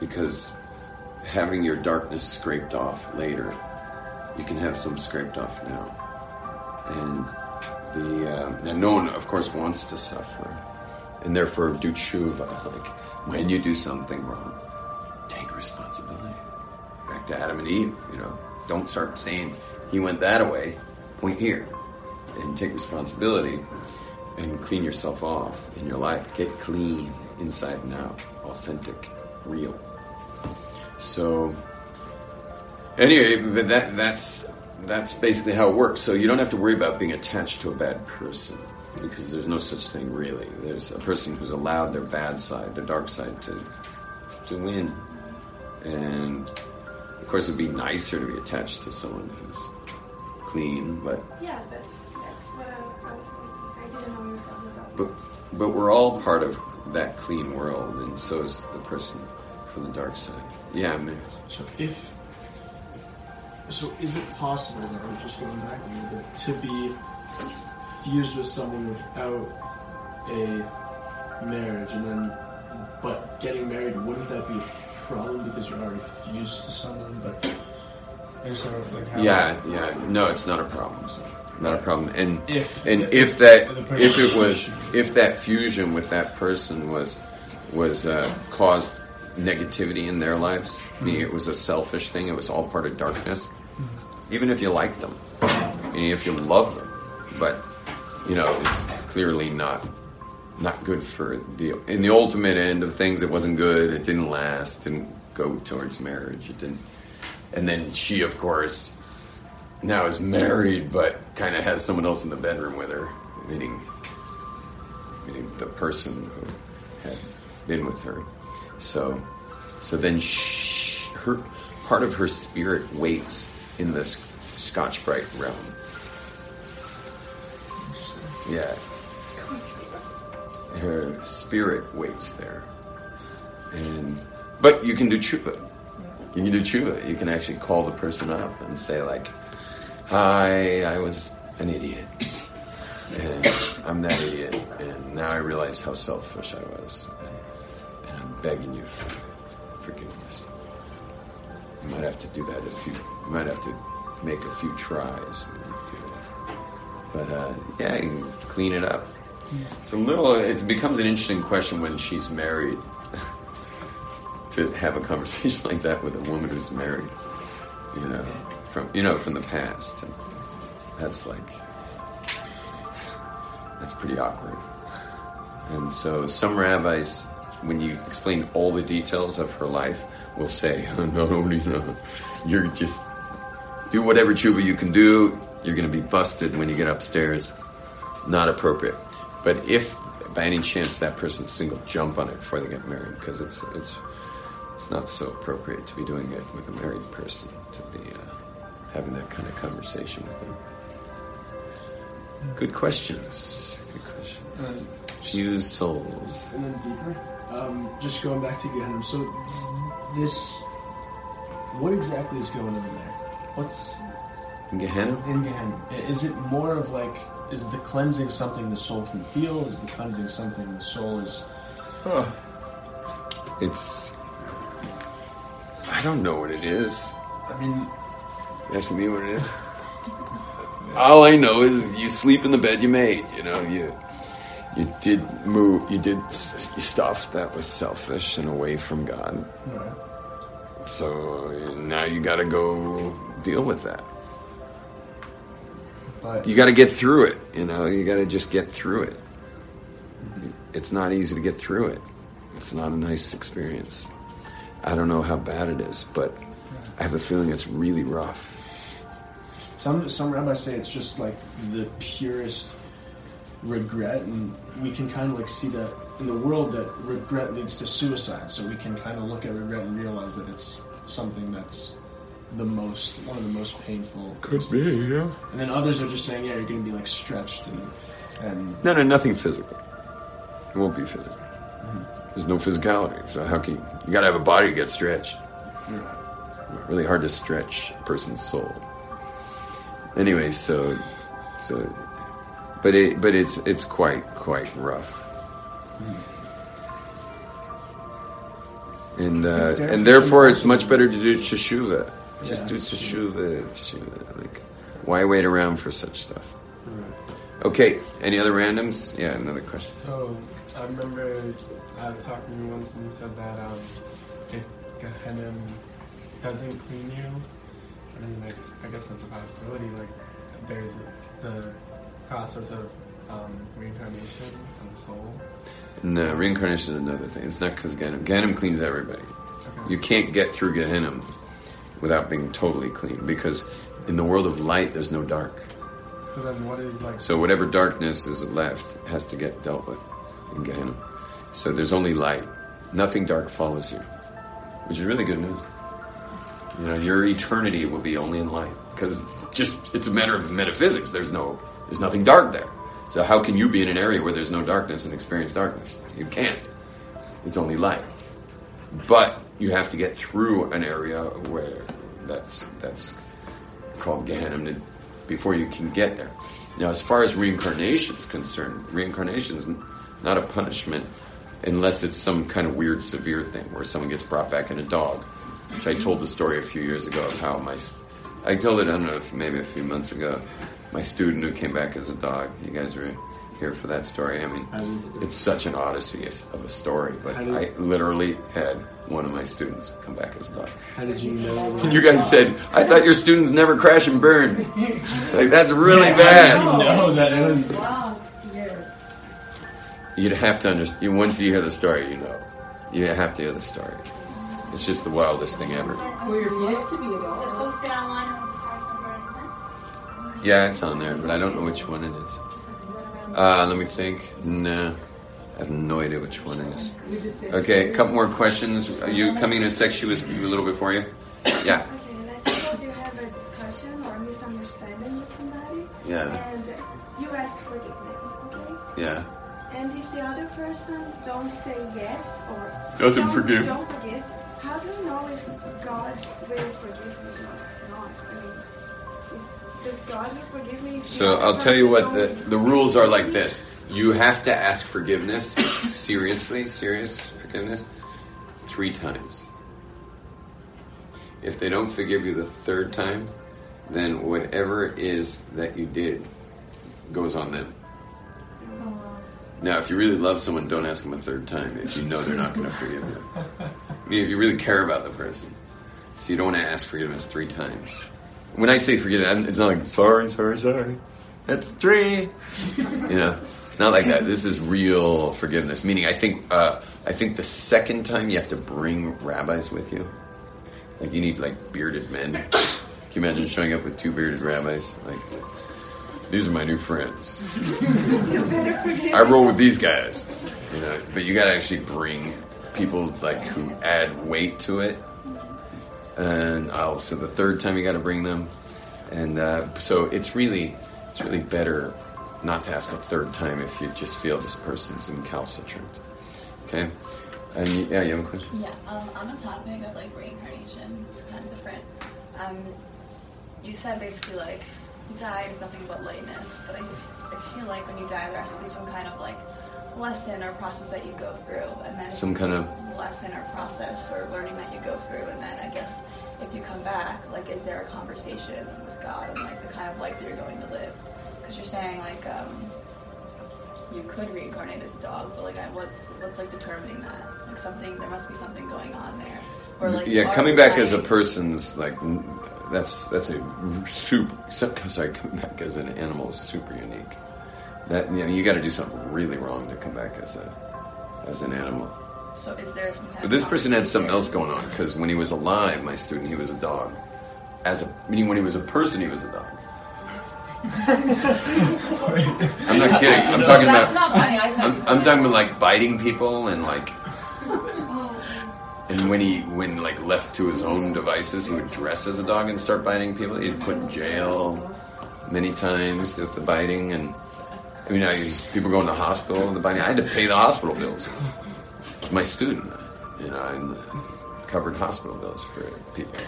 Because having your darkness scraped off later, you can have some scraped off now. And the uh, and no one, of course, wants to suffer, and therefore do tshuva. Like when you do something wrong, responsibility. Back to Adam and Eve, you know. Don't start saying he went that way. Point here, and take responsibility and clean yourself off in your life. Get clean inside and out, authentic, real. So, anyway, but that that's that's basically how it works. So you don't have to worry about being attached to a bad person because there's no such thing really. There's a person who's allowed their bad side, their dark side, to to win, and of course it'd be nicer to be attached to someone who's clean, but Yeah, but that's what I, I was thinking. I didn't know you were talking about. But but we're all part of that clean world, and so is the person from the dark side. Yeah, I mean, So if so, is it possible that we're just going back a little bit to be fused with someone without a marriage, and then but getting married wouldn't that be problem because you're already fused to someone? But like how, yeah, yeah. No, it's not a problem. Not a problem. And If and the- if that if it was if that fusion with that person was was uh, caused negativity in their lives, meaning it was a selfish thing, it was all part of darkness. Even if you like them, meaning if you love them, but you know it's clearly not not good for the in the ultimate end of things. It wasn't good. It didn't last. Didn't go towards marriage. It didn't. And then she, of course, now is married, but kind of has someone else in the bedroom with her, meaning meaning the person who had been with her. So, so then sh her part of her spirit waits in this Scotch Brite realm. Yeah, her spirit waits there, and but you can do tshuva. You can do tshuva. You can actually call the person up and say like, "Hi, I was an idiot, and I'm that idiot, and now I realize how selfish I was, and, and I'm begging you for forgiveness." You might have to do that a few. You might have to make a few tries. But uh, yeah, you can clean it up. It's a little. It becomes an interesting question when she's married to have a conversation like that with a woman who's married. You know, from you know from the past. And that's like that's pretty awkward. And so some rabbis, when you explain all the details of her life, will say, oh, "No, no, know, you're just do whatever tshuva you can do. You're going to be busted when you get upstairs. Not appropriate." But if by any chance that person's single, jump on it before they get married because it's it's it's not so appropriate to be doing it with a married person to be uh, having that kind of conversation with them. Good questions. Good questions. Um, Fused souls. and then deeper. Um, just going back to Gehenna. So this, what exactly is going on there? What's in Gehenna? in Gehenna? Is it more of like, is the cleansing something the soul can feel? Is the cleansing something the soul is? It's. I don't know what it is. I mean, You asking me what it is? All I know is you sleep in the bed you made. You know, you you did move, you did stuff that was selfish and away from God. Right. So now you got to go deal with that. But You got to get through it. You know, you got to just get through it. It's not easy to get through it. It's not a nice experience. I don't know how bad it is, but I have a feeling it's really rough. some some rabbis say it's just like the purest regret, and we can kind of like see that in the world that regret leads to suicide. So we can kind of look at regret and realize that it's something that's the most one of the most painful. Could be, yeah. And then others are just saying, yeah, you're going to be like stretched and and No, no, nothing physical. It won't be physical. There's no physicality. So how can you? You got to have a body to get stretched. Yeah. Really hard to stretch a person's soul. Anyway, so, so, but it, but it's it's quite quite rough. And uh, and therefore, it's much better to do teshuva. Just do teshuva, teshuva. Like, why wait around for such stuff? Okay. Any other randoms? Yeah, another question. So I remember I was talking to you once and you said that um, if Gehenna doesn't clean you, I mean, like, I guess that's a possibility. Like, there's the process of um, reincarnation of the soul. No, reincarnation is another thing. It's not because Ganem. Ganem cleans everybody. Okay. You can't get through Gehenna without being totally clean because in the world of light, there's no dark. So then, what is like? So whatever darkness is left has to get dealt with in Gehenna. So there's only light. Nothing dark follows you, which is really good news. You know, your eternity will be only in light because just it's a matter of metaphysics. There's no, there's nothing dark there. So how can you be in an area where there's no darkness and experience darkness? You can't. It's only light. But you have to get through an area where that's that's called Gehenna before you can get there. Now, as far as reincarnation is concerned, reincarnation is not a punishment unless it's some kind of weird, severe thing where someone gets brought back in a dog. Which I told the story a few years ago of how my, I told it, I don't know, if maybe a few months ago, my student who came back as a dog. You guys were here for that story. I mean, it's such an odyssey of a story, but I literally had one of my students come back as a dog. how did you know? You guys said, I thought your students never crash and burn. Like, that's really How bad. did you know that it was? Wow. Yeah. You'd have to understand. Once you hear the story, you know. You have to hear the story. It's just the wildest thing ever. Will you repeat it? Is it posted online? Yeah, it's on there, but I don't know which one it is. Uh, let me think. Nah, I have no idea which one it is. Okay, a couple more questions. Are you coming in a sec? She was a little before you. Yeah. Okay, you have a discussion or misunderstanding with somebody. Yeah. And you ask forgiveness, okay? Yeah. And if the other person don't say yes or Doesn't don't, forgive. don't forgive, how do you know if God will forgive me or not? I mean, is, does God will forgive me? So I'll tell you what the the rules are like this. You have to ask forgiveness seriously, serious forgiveness, three times. If they don't forgive you the third time, then whatever it is that you did goes on them. Now, if you really love someone, don't ask them a third time if you know they're not going to forgive you. I mean, if you really care about the person. So you don't want to ask forgiveness three times. When I say forgiveness, it's not like, sorry, sorry, sorry. That's three. You know, it's not like that. This is real forgiveness. Meaning, I think, uh, I think the second time you have to bring rabbis with you. Like, you need, like, bearded men. Can you imagine showing up with two bearded rabbis? Like, these are my new friends. I roll with these guys, you know. But you got to actually bring people like who add weight to it. And also the third time you got to bring them, and uh, so it's really, it's really better not to ask a third time if you just feel this person's incalcitrant. Okay, and you, yeah, you have a question. Yeah, um, on the topic of like reincarnation, it's kind of different. Um, you said basically like you die, it's nothing but lightness, but I, I feel like when you die, there has to be some kind of like lesson or process that you go through, and then Some kind of lesson or process or learning that you go through, and then I guess if you come back, like, is there a conversation with God and like the kind of life that you're going to live? Because you're saying like um, you could reincarnate as a dog, but like, I, what's what's like determining that? Like something, there must be something going on there. Or like, yeah, coming back as a person's like that's that's a super. Sorry, coming back as an animal is super unique. That you know, you got to do something really wrong to come back as a as an animal. So is there some kind But this person had something else going on because when he was alive, my student, he was a dog. As a meaning, when he was a person, he was a dog. I'm not kidding. I'm talking about. I I'm, I'm talking about like biting people and like. And when he, when like left to his own devices, he would dress as a dog and start biting people. He'd put in jail many times with the biting, and I mean, I used, people going to hospital with the biting. I had to pay the hospital bills. It's my student, you know, and covered hospital bills for people.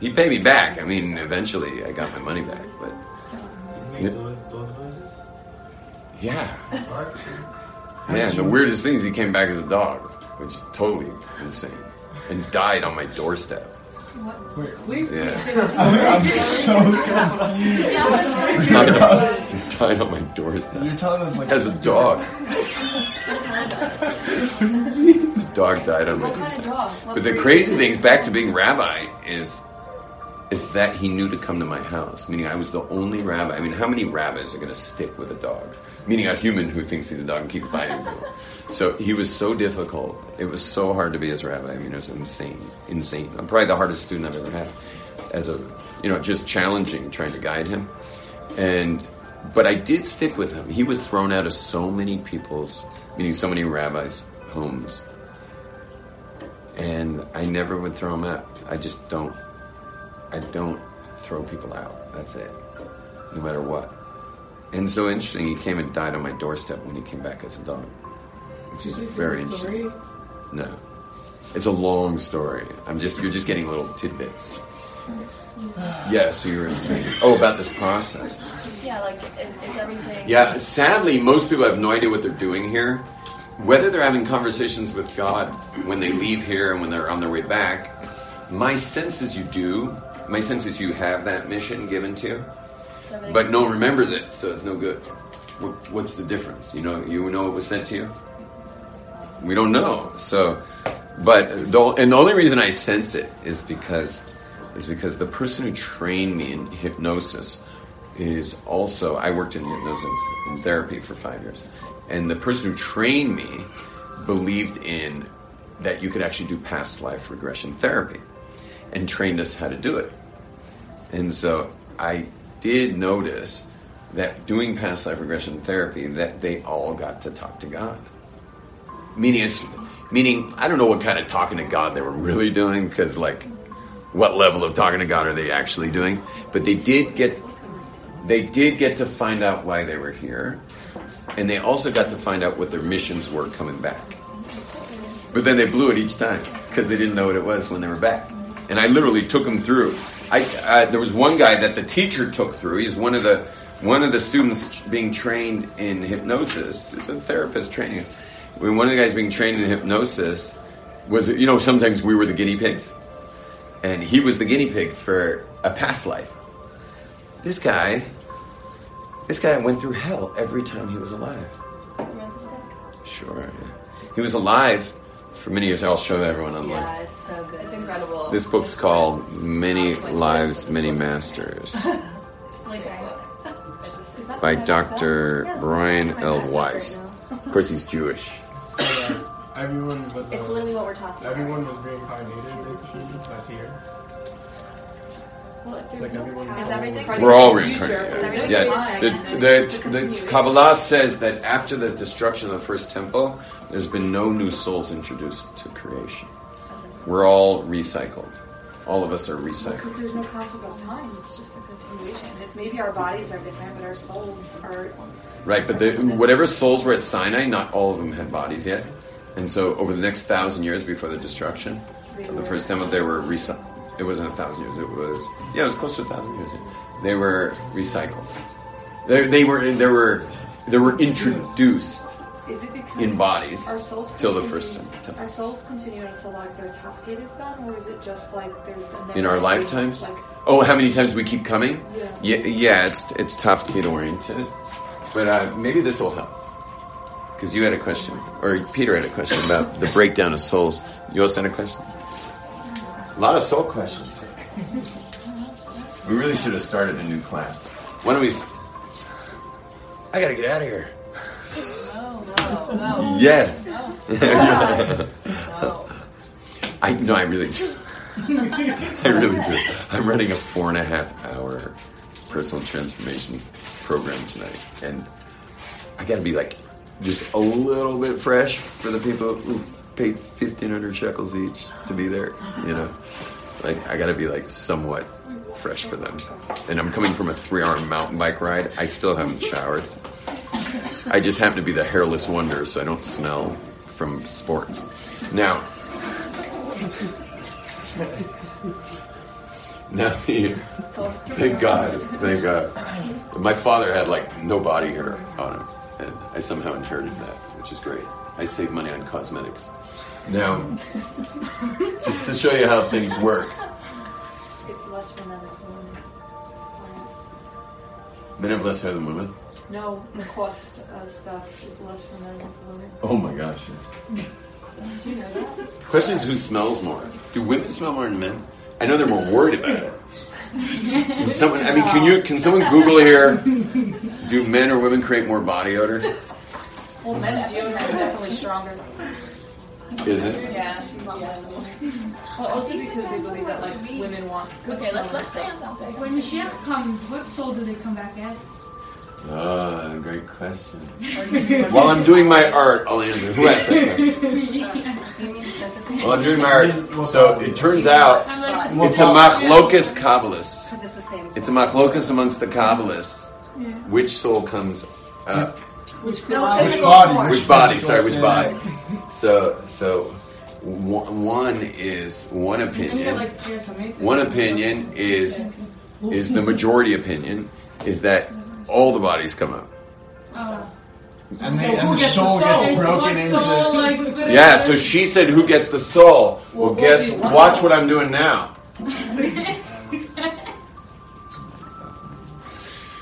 He paid me back. I mean, eventually I got my money back, but Make dog dog yeah. Yeah, the weirdest thing is he came back as a dog, which is totally insane, and died on my doorstep. Wait, Yeah, I'm so confused. died on, died on my doorstep You're telling us like as a dog. the dog died on my What kind of doorstep. dog? But the crazy thing is, back to being rabbi, is is that he knew to come to my house. Meaning, I was the only rabbi. I mean, how many rabbis are going to stick with a dog? Meaning, a human who thinks he's a dog and keeps biting people. So he was so difficult. It was so hard to be his rabbi. I mean, it was insane, insane. I'm probably the hardest student I've ever had. As a, you know, just challenging, trying to guide him, and but I did stick with him. He was thrown out of so many people's, meaning so many rabbis' homes and I never would throw him out. I just don't. I don't throw people out. That's it, no matter what. And so interesting, he came and died on my doorstep when he came back as a dog, which is very interesting. No, it's a long story. I'm just you're just getting little tidbits. Yeah, so you were saying, oh, about this process. Yeah, like is, is everything? Yeah, sadly, most people have no idea what they're doing here. Whether they're having conversations with God when they leave here and when they're on their way back, my sense is you do. My sense is you have that mission given to you, but no one remembers it, so it's no good. What's the difference? You know, you know what was sent to you. We don't know. So, but the and the only reason I sense it is because is because the person who trained me in hypnosis is also I worked in hypnosis in therapy for five years, and the person who trained me believed in that you could actually do past life regression therapy, and trained us how to do it. And so I did notice that doing past life regression therapy, that they all got to talk to God. Meaning, meaning I don't know what kind of talking to God they were really doing, because like, what level of talking to God are they actually doing? But they did get, they did get to find out why they were here, and they also got to find out what their missions were coming back. But then they blew it each time because they didn't know what it was when they were back. And I literally took them through. I uh, there was one guy that the teacher took through. He's one of the one of the students being trained in hypnosis. It's a therapist training us. When one of the guys being trained in hypnosis was, you know, sometimes we were the guinea pigs, and he was the guinea pig for a past life. This guy, this guy went through hell every time he was alive. Sure. Yeah. He was alive for many years. I'll show everyone online. Yeah, it's so good. It's incredible. This book's called Many Lives, Many Masters by Dr. Brian L. Weiss. Of course, he's Jewish. So, everyone was. It's uh, literally what we're talking about. Everyone was reincarnated, basically. That's here. We're all reincarnated. is everything Yeah, fine, the, the, the. Kabbalah says that after the destruction of the first temple, there's been no new souls introduced to creation. We're all recycled. All of us are recycled. Because there's no concept of time. It's just a continuation. It's maybe our bodies are different, but our souls are. Right, but the, whatever souls were at Sinai, not all of them had bodies yet. And so over the next thousand years before the destruction of the first temple, they were recycled. It wasn't a thousand years. It was yeah, it was close to a thousand years. They were recycled. They, they were they were they were introduced Is it because in bodies till the first time. Our souls continue until like their tafkid is done, or is it just like there's a in our lifetimes. Like, Oh, how many times we keep coming? Yeah. yeah, yeah it's it's tafkid oriented, but uh, maybe this will help. Because you had a question, or Peter had a question about the breakdown of souls. You also had a question. A lot of soul questions. We really should have started a new class. Why don't we? s- I gotta get out of here. No, no, no. Yes. I no, I really do. I really do. I'm running a four and a half hour personal transformations program tonight, and I got to be like just a little bit fresh for the people who paid fifteen hundred shekels each to be there. You know, like I got to be like somewhat fresh for them. And I'm coming from a three-hour mountain bike ride. I still haven't showered. I just happen to be the hairless wonder, so I don't smell from sports. Now, now, thank God, thank God. My father had like no body hair on him, and I somehow inherited that, which is great. I save money on cosmetics. Now, just to show you how things work, it's less for men than for women. men have less hair than women. No, the cost of stuff is less for men than for women. Oh my gosh! Yes. Did you know that? Question is, who smells more? Do women smell more than men? I know they're more worried about it. Can someone, I mean, can you can someone Google here? Do men or women create more body odor? Well, men's deodorant is definitely stronger. Is it? Yeah, she's not personal. Well, also because they believe that like women want good Okay, let's let's stuff. stand out there. When Mashiach comes, what soul do they come back as? Ah, great question. While I'm doing my art, I'll answer. Who asked that question? Do you mean physically? While I'm doing my art, so it turns out it's a machlokas kabbalists. It's. It's a machlokas amongst the kabbalists. Which soul comes up? Which No, Which body? form. Which body? Sorry, which body? So, so one one is one opinion. like to share some amazing- One opinion is is the majority opinion is that all the bodies come up. Oh. And, they, and the soul gets broken into. soul likes better? Yeah. So she said, "Who gets the soul?" Well, Well, guess. Watch what I'm doing now.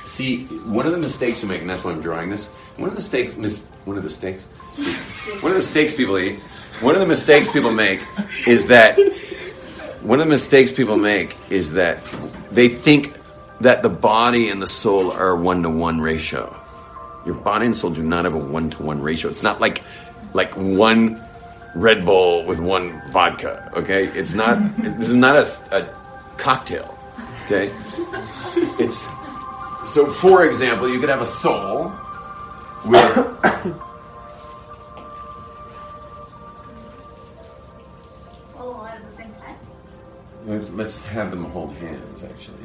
See, one of the mistakes you make, and that's why I'm drawing this. One of the mistakes, mis- one of the mistakes, one of the mistakes people eat. One of the mistakes people make is that one of the mistakes people make is that they think that the body and the soul are one to one ratio. Your body and soul do not have a one to one ratio. It's not like like one Red Bull with one vodka. Okay, it's not. this is not a, a cocktail. Okay, it's so. For example, you could have a soul with All alive at the same time. Let's- Let's have them hold hands, actually.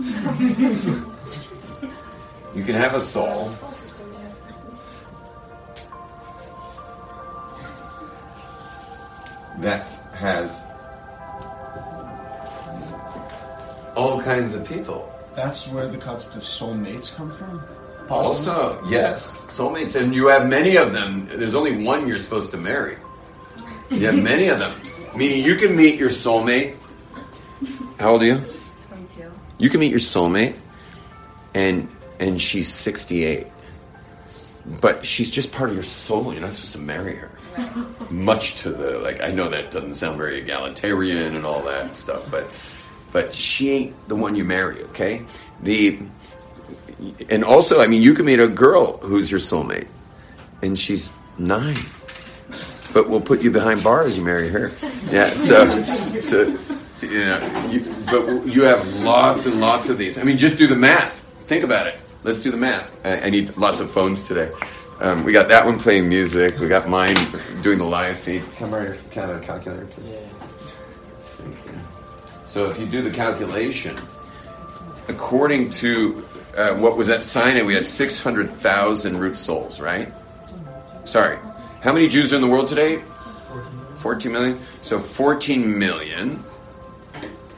you can have a soul. That has all kinds of people. That's where the concept of soulmates come from. Also, yes, soulmates, and you have many of them. There's only one you're supposed to marry. You have many of them, meaning you can meet your soulmate. How old are you? 22. You can meet your soulmate, and and she's 68, but she's just part of your soul. You're not supposed to marry her. Much to the like, I know that doesn't sound very egalitarian and all that stuff, but but she ain't the one you marry. Okay, the and also, I mean, you can meet a girl who's your soulmate, and she's nine, but we'll put you behind bars. You marry her, yeah. So, so you know, you, but you have lots and lots of these. I mean, just do the math. Think about it. Let's do the math. I, I need lots of phones today. Um, we got that one playing music. We got mine doing the live feed. Come on, your kind of calculator, please. Thank. So if you do the calculation, according to uh, what was at Sinai, we had 600,000 root souls, right? Sorry. How many Jews are in the world today? 14 million. So 14 million.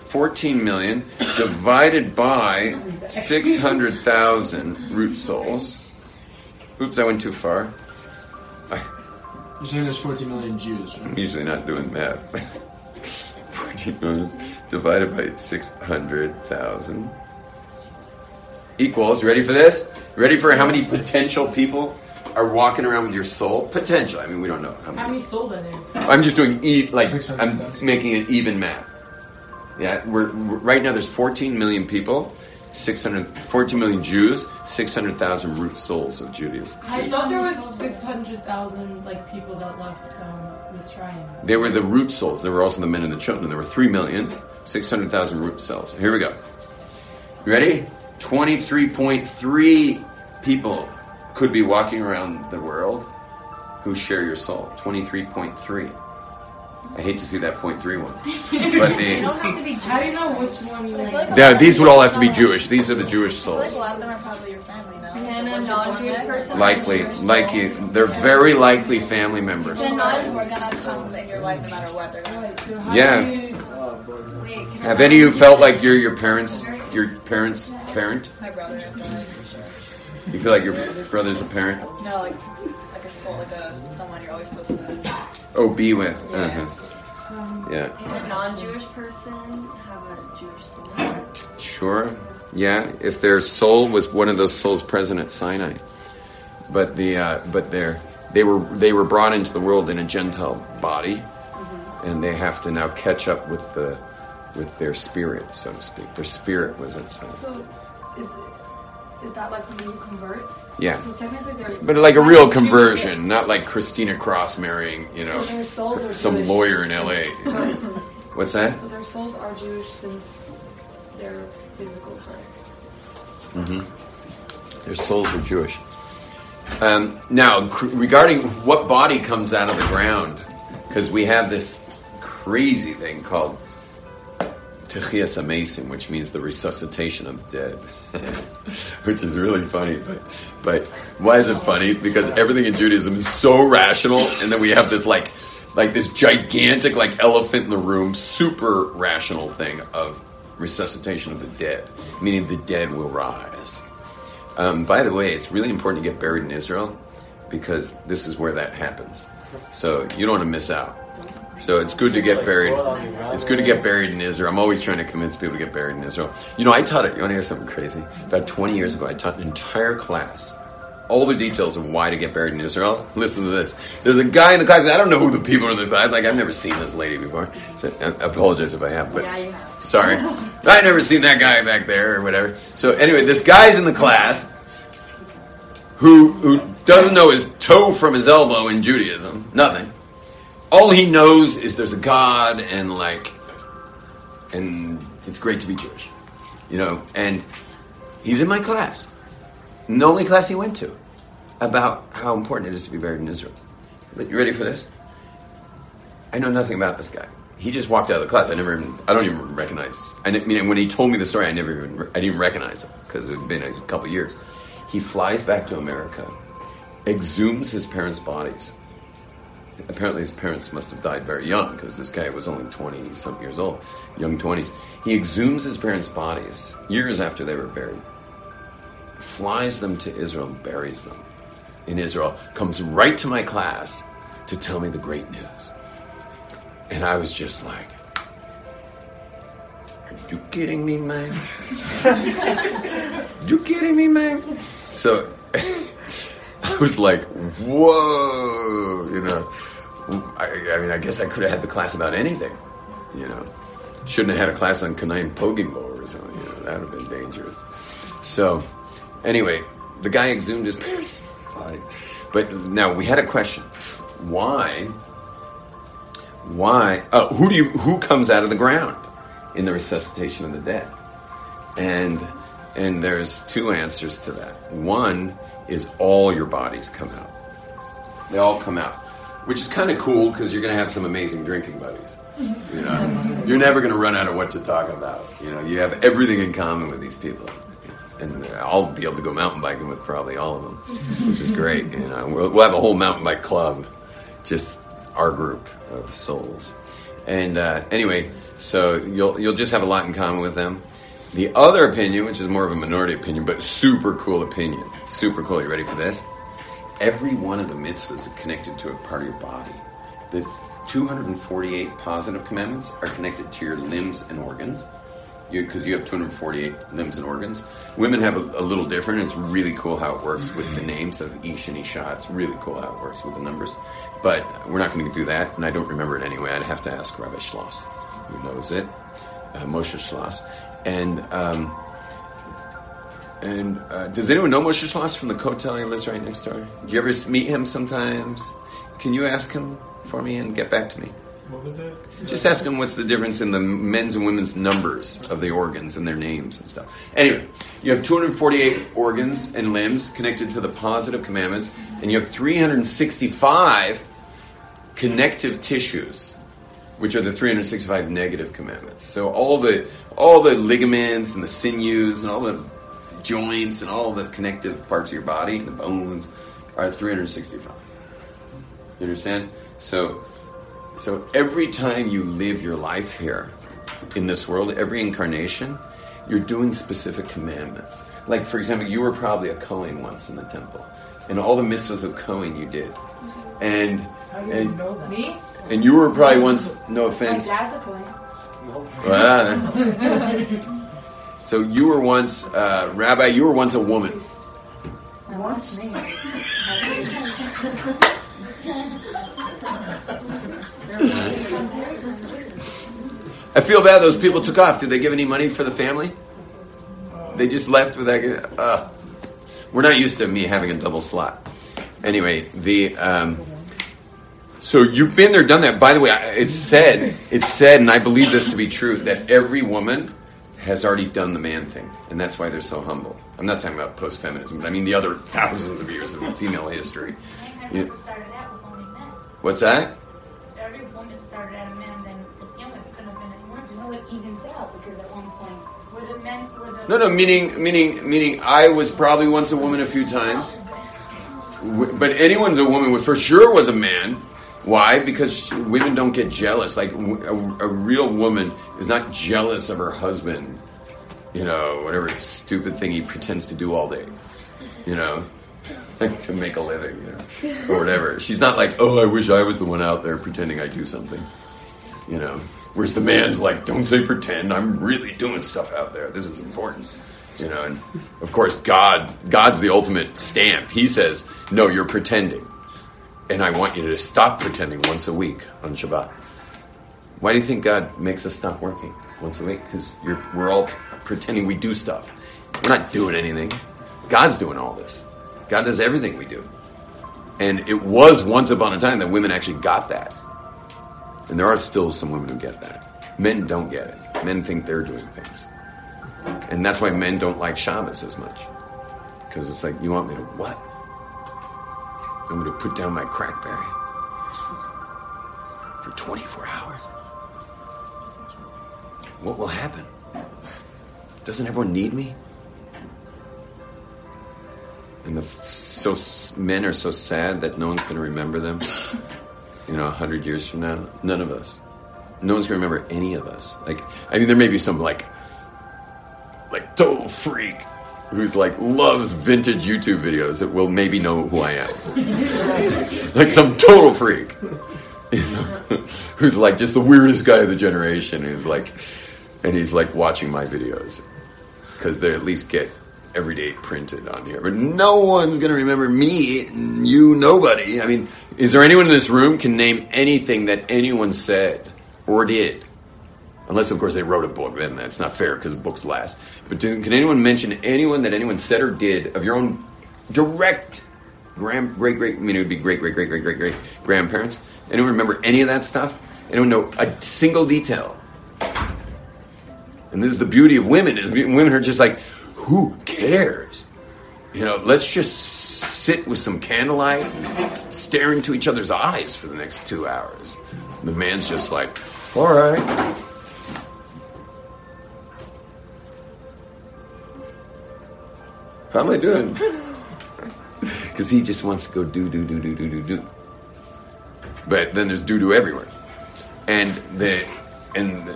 14 million divided by 600,000 root souls. Oops, I went too far. You're saying there's 14 million Jews, right? I'm usually not doing math. 14 million divided by 600,000 equals, you ready for this? Ready for how many potential people are walking around with your soul? Potential. I mean, we don't know how How many. many souls are there? I'm just doing e- like I'm making an even math. Yeah, we're, we're right now. There's 14 million people, 600, 14 million Jews, 600,000 root souls of Judaism. I thought there was 600,000 like people that left um, the triangle. They were the root souls. There were also the men and the children. There were 3 million, 600,000 root cells. Here we go. You ready? 23.3 people could be walking around the world who share your soul. 23.3. I hate to see that point three one. But You don't the, have to be. How do you know which one you But I like? like a now, lot of these would all have to be Jewish. These are the Jewish I feel like souls. a lot of them are probably your family now. And a ones you're born non-Jewish person. Likely, likely. They're very likely family members. They're not who are gonna come in your life no matter what. They're gonna. Right, so how Yeah. do you- Wait, can Have any of you felt like you're your parents, your parents' parent? My brother, I feel like, for sure. You feel like your brother's a parent? No, like, like a soul, like a someone you're always supposed to. Oh, be with. Yeah. Uh-huh. Yeah. Can a non-Jewish person have a Jewish soul? Sure. Yeah, if their soul was one of those souls present at Sinai, but the uh, but they they were they were brought into the world in a Gentile body, and they have to now catch up with the with their spirit, so to speak. Their spirit was at Sinai. So, is is that like something who converts? Yeah. So technically, they're But like a real conversion, not like Christina Cross marrying, you So know, are some Jewish lawyer in LA. What's that? So their souls are Jewish since their physical birth. Their souls are Jewish. Um, now, cr- regarding what body comes out of the ground, because we have this crazy thing called Techias Hameisim, which means the resuscitation of the dead, which is really funny. But, but why is it funny? Because everything in Judaism is so rational, and then we have this like, like this gigantic like elephant in the room, super rational thing of resuscitation of the dead, meaning the dead will rise. Um, by the way, it's really important to get buried in Israel because this is where that happens. So you don't want to miss out. So it's good to get buried. It's good to get buried in Israel. I'm always trying to convince people to get buried in Israel. You know, I taught it. You want to hear something crazy? About 20 years ago, I taught an entire class. All the details of why to get buried in Israel. Listen to this. There's a guy in the class. I don't know who the people are in this class. Like I've never seen this lady before. So I apologize if I have, but Yeah, you have. Sorry. I never seen that guy back there or whatever. So anyway, this guy's in the class who who doesn't know his toe from his elbow in Judaism, nothing. All he knows is there's a God and like, and it's great to be Jewish, you know. And he's in my class, the only class he went to, about how important it is to be buried in Israel. But you ready for this? I know nothing about this guy. He just walked out of the class. I never even, I don't even recognize. I mean, when he told me the story, I never even, I didn't recognize him because it had been a couple years. He flies back to America, exhumes his parents' bodies. Apparently, his parents must have died very young because this guy was only 20 some years old, young 20s. He exhumes his parents' bodies years after they were buried, flies them to Israel, and buries them in Israel, comes right to my class to tell me the great news. And I was just like, Are you kidding me, man? you kidding me, man? So I was like, Whoa, you know. I, I mean, I guess I could have had the class about anything, you know. Shouldn't have had a class on Kanaim Pogim Bo or something, you know. That would have been dangerous. So, anyway, the guy exhumed his parents' bodies. But now we had a question. Why why uh, who do you who comes out of the ground in the resuscitation of the dead and and there's two answers to that one is all your bodies come out they all come out which is kind of cool because you're going to have some amazing drinking buddies you know you're never going to run out of what to talk about you know you have everything in common with these people and I'll be able to go mountain biking with probably all of them, which is great. You know, we'll, we'll have a whole mountain bike club, just our group of souls. And uh, anyway, so you'll you'll just have a lot in common with them. The other opinion, which is more of a minority opinion, but super cool opinion, super cool. You ready for this? Every one of the mitzvahs is connected to a part of your body. The 248 positive commandments are connected to your limbs and organs because you, have 248 limbs and organs. Women have a, a, little different. It's really cool how it works with the names of Ish and Isha. It's really cool how it works with the numbers. But we're not going to do that, and I don't remember it anyway. I'd have to ask Rabbi Schloss, who knows it, uh, Moshe Schloss. And um, and uh, does anyone know Moshe Schloss from the Kotel? He lives right next door. Do you ever meet him sometimes? Can you ask him for me and get back to me? What was it? Just ask him what's the difference in the men's and women's numbers of the organs and their names and stuff. Anyway, you have 248 organs and limbs connected to the positive commandments, and you have 365 connective tissues, which are the 365 negative commandments. So all the all the ligaments and the sinews and all the joints and all the connective parts of your body and the bones are 365. You understand? So so every time you live your life here in this world, every incarnation, you're doing specific commandments. Like, for example, you were probably a Kohen once in the temple, and all the mitzvahs of Kohen you did. And, and, you know Me? and you were probably once, no offense. My dad's a Kohen. Well, so you were once, uh, Rabbi, you were once a woman. Once me. I feel bad those people took off. Did they give any money for the family? They just left with that. Uh, we're not used to me having a double slot. Anyway, the um, so you've been there, done that. By the way, it's said, it's said, and I believe this to be true that every woman has already done the man thing, and that's why they're so humble. I'm not talking about post-feminism, but I mean the other thousands of years of female history. You- what's that? Every woman started at a man, then with, couldn't have been any more. You know, it evens out because at one point, were the men, were the No, no, meaning, meaning, meaning, I was probably once a woman a few times, but anyone's a woman for sure was a man. Why? Because women don't get jealous. Like a real woman is not jealous of her husband. You know, whatever stupid thing he pretends to do all day. You know, to make a living, you know, or whatever. She's not like, oh, I wish I was the one out there pretending I do something. You know, whereas the man's like, don't say pretend. I'm really doing stuff out there. This is important. You know, and of course, God, God's the ultimate stamp. He says, no, you're pretending, and I want you to stop pretending once a week on Shabbat. Why do you think God makes us stop working once a week? Because we're all pretending we do stuff. We're not doing anything. God's doing all this. God does everything we do. And it was once upon a time that women actually got that. And there are still some women who get that. Men don't get it. Men think they're doing things. And that's why men don't like Shabbos as much. Because it's like, you want me to what? I'm going to put down my crackberry for 24 hours. What will happen? Doesn't everyone need me? And the so men are so sad that no one's going to remember them. You know, a hundred years from now, none of us. No one's going to remember any of us. Like, I mean, there may be some like, like total freak who's like loves vintage YouTube videos that will maybe know who I am. like some total freak. Who's like just the weirdest guy of the generation who's like and he's like watching my videos because they at least get every day printed on here but no one's to remember me you nobody i mean is there anyone in this room can name anything that anyone said or did unless of course they wrote a book then that's not fair because books last. But do, can anyone mention anyone that anyone said or did of your own direct grand great great i mean it would be great great great great great great grandparents? Anyone remember any of that stuff? Anyone know a single detail? And this is the beauty of women is women are just like who cares? You know let's just sit with some candlelight stare into each other's eyes for the next two hours. The man's just like all right how am i doing because he just wants to go do do do do do do do but then there's doo doo everywhere and the and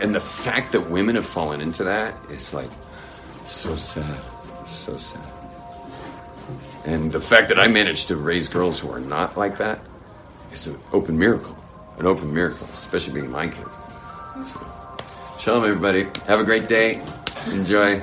and the fact that women have fallen into that is like so sad, so sad. And the fact that I managed to raise girls who are not like that is an open miracle, an open miracle, especially being my kids. So, shalom, everybody. Have a great day. Enjoy.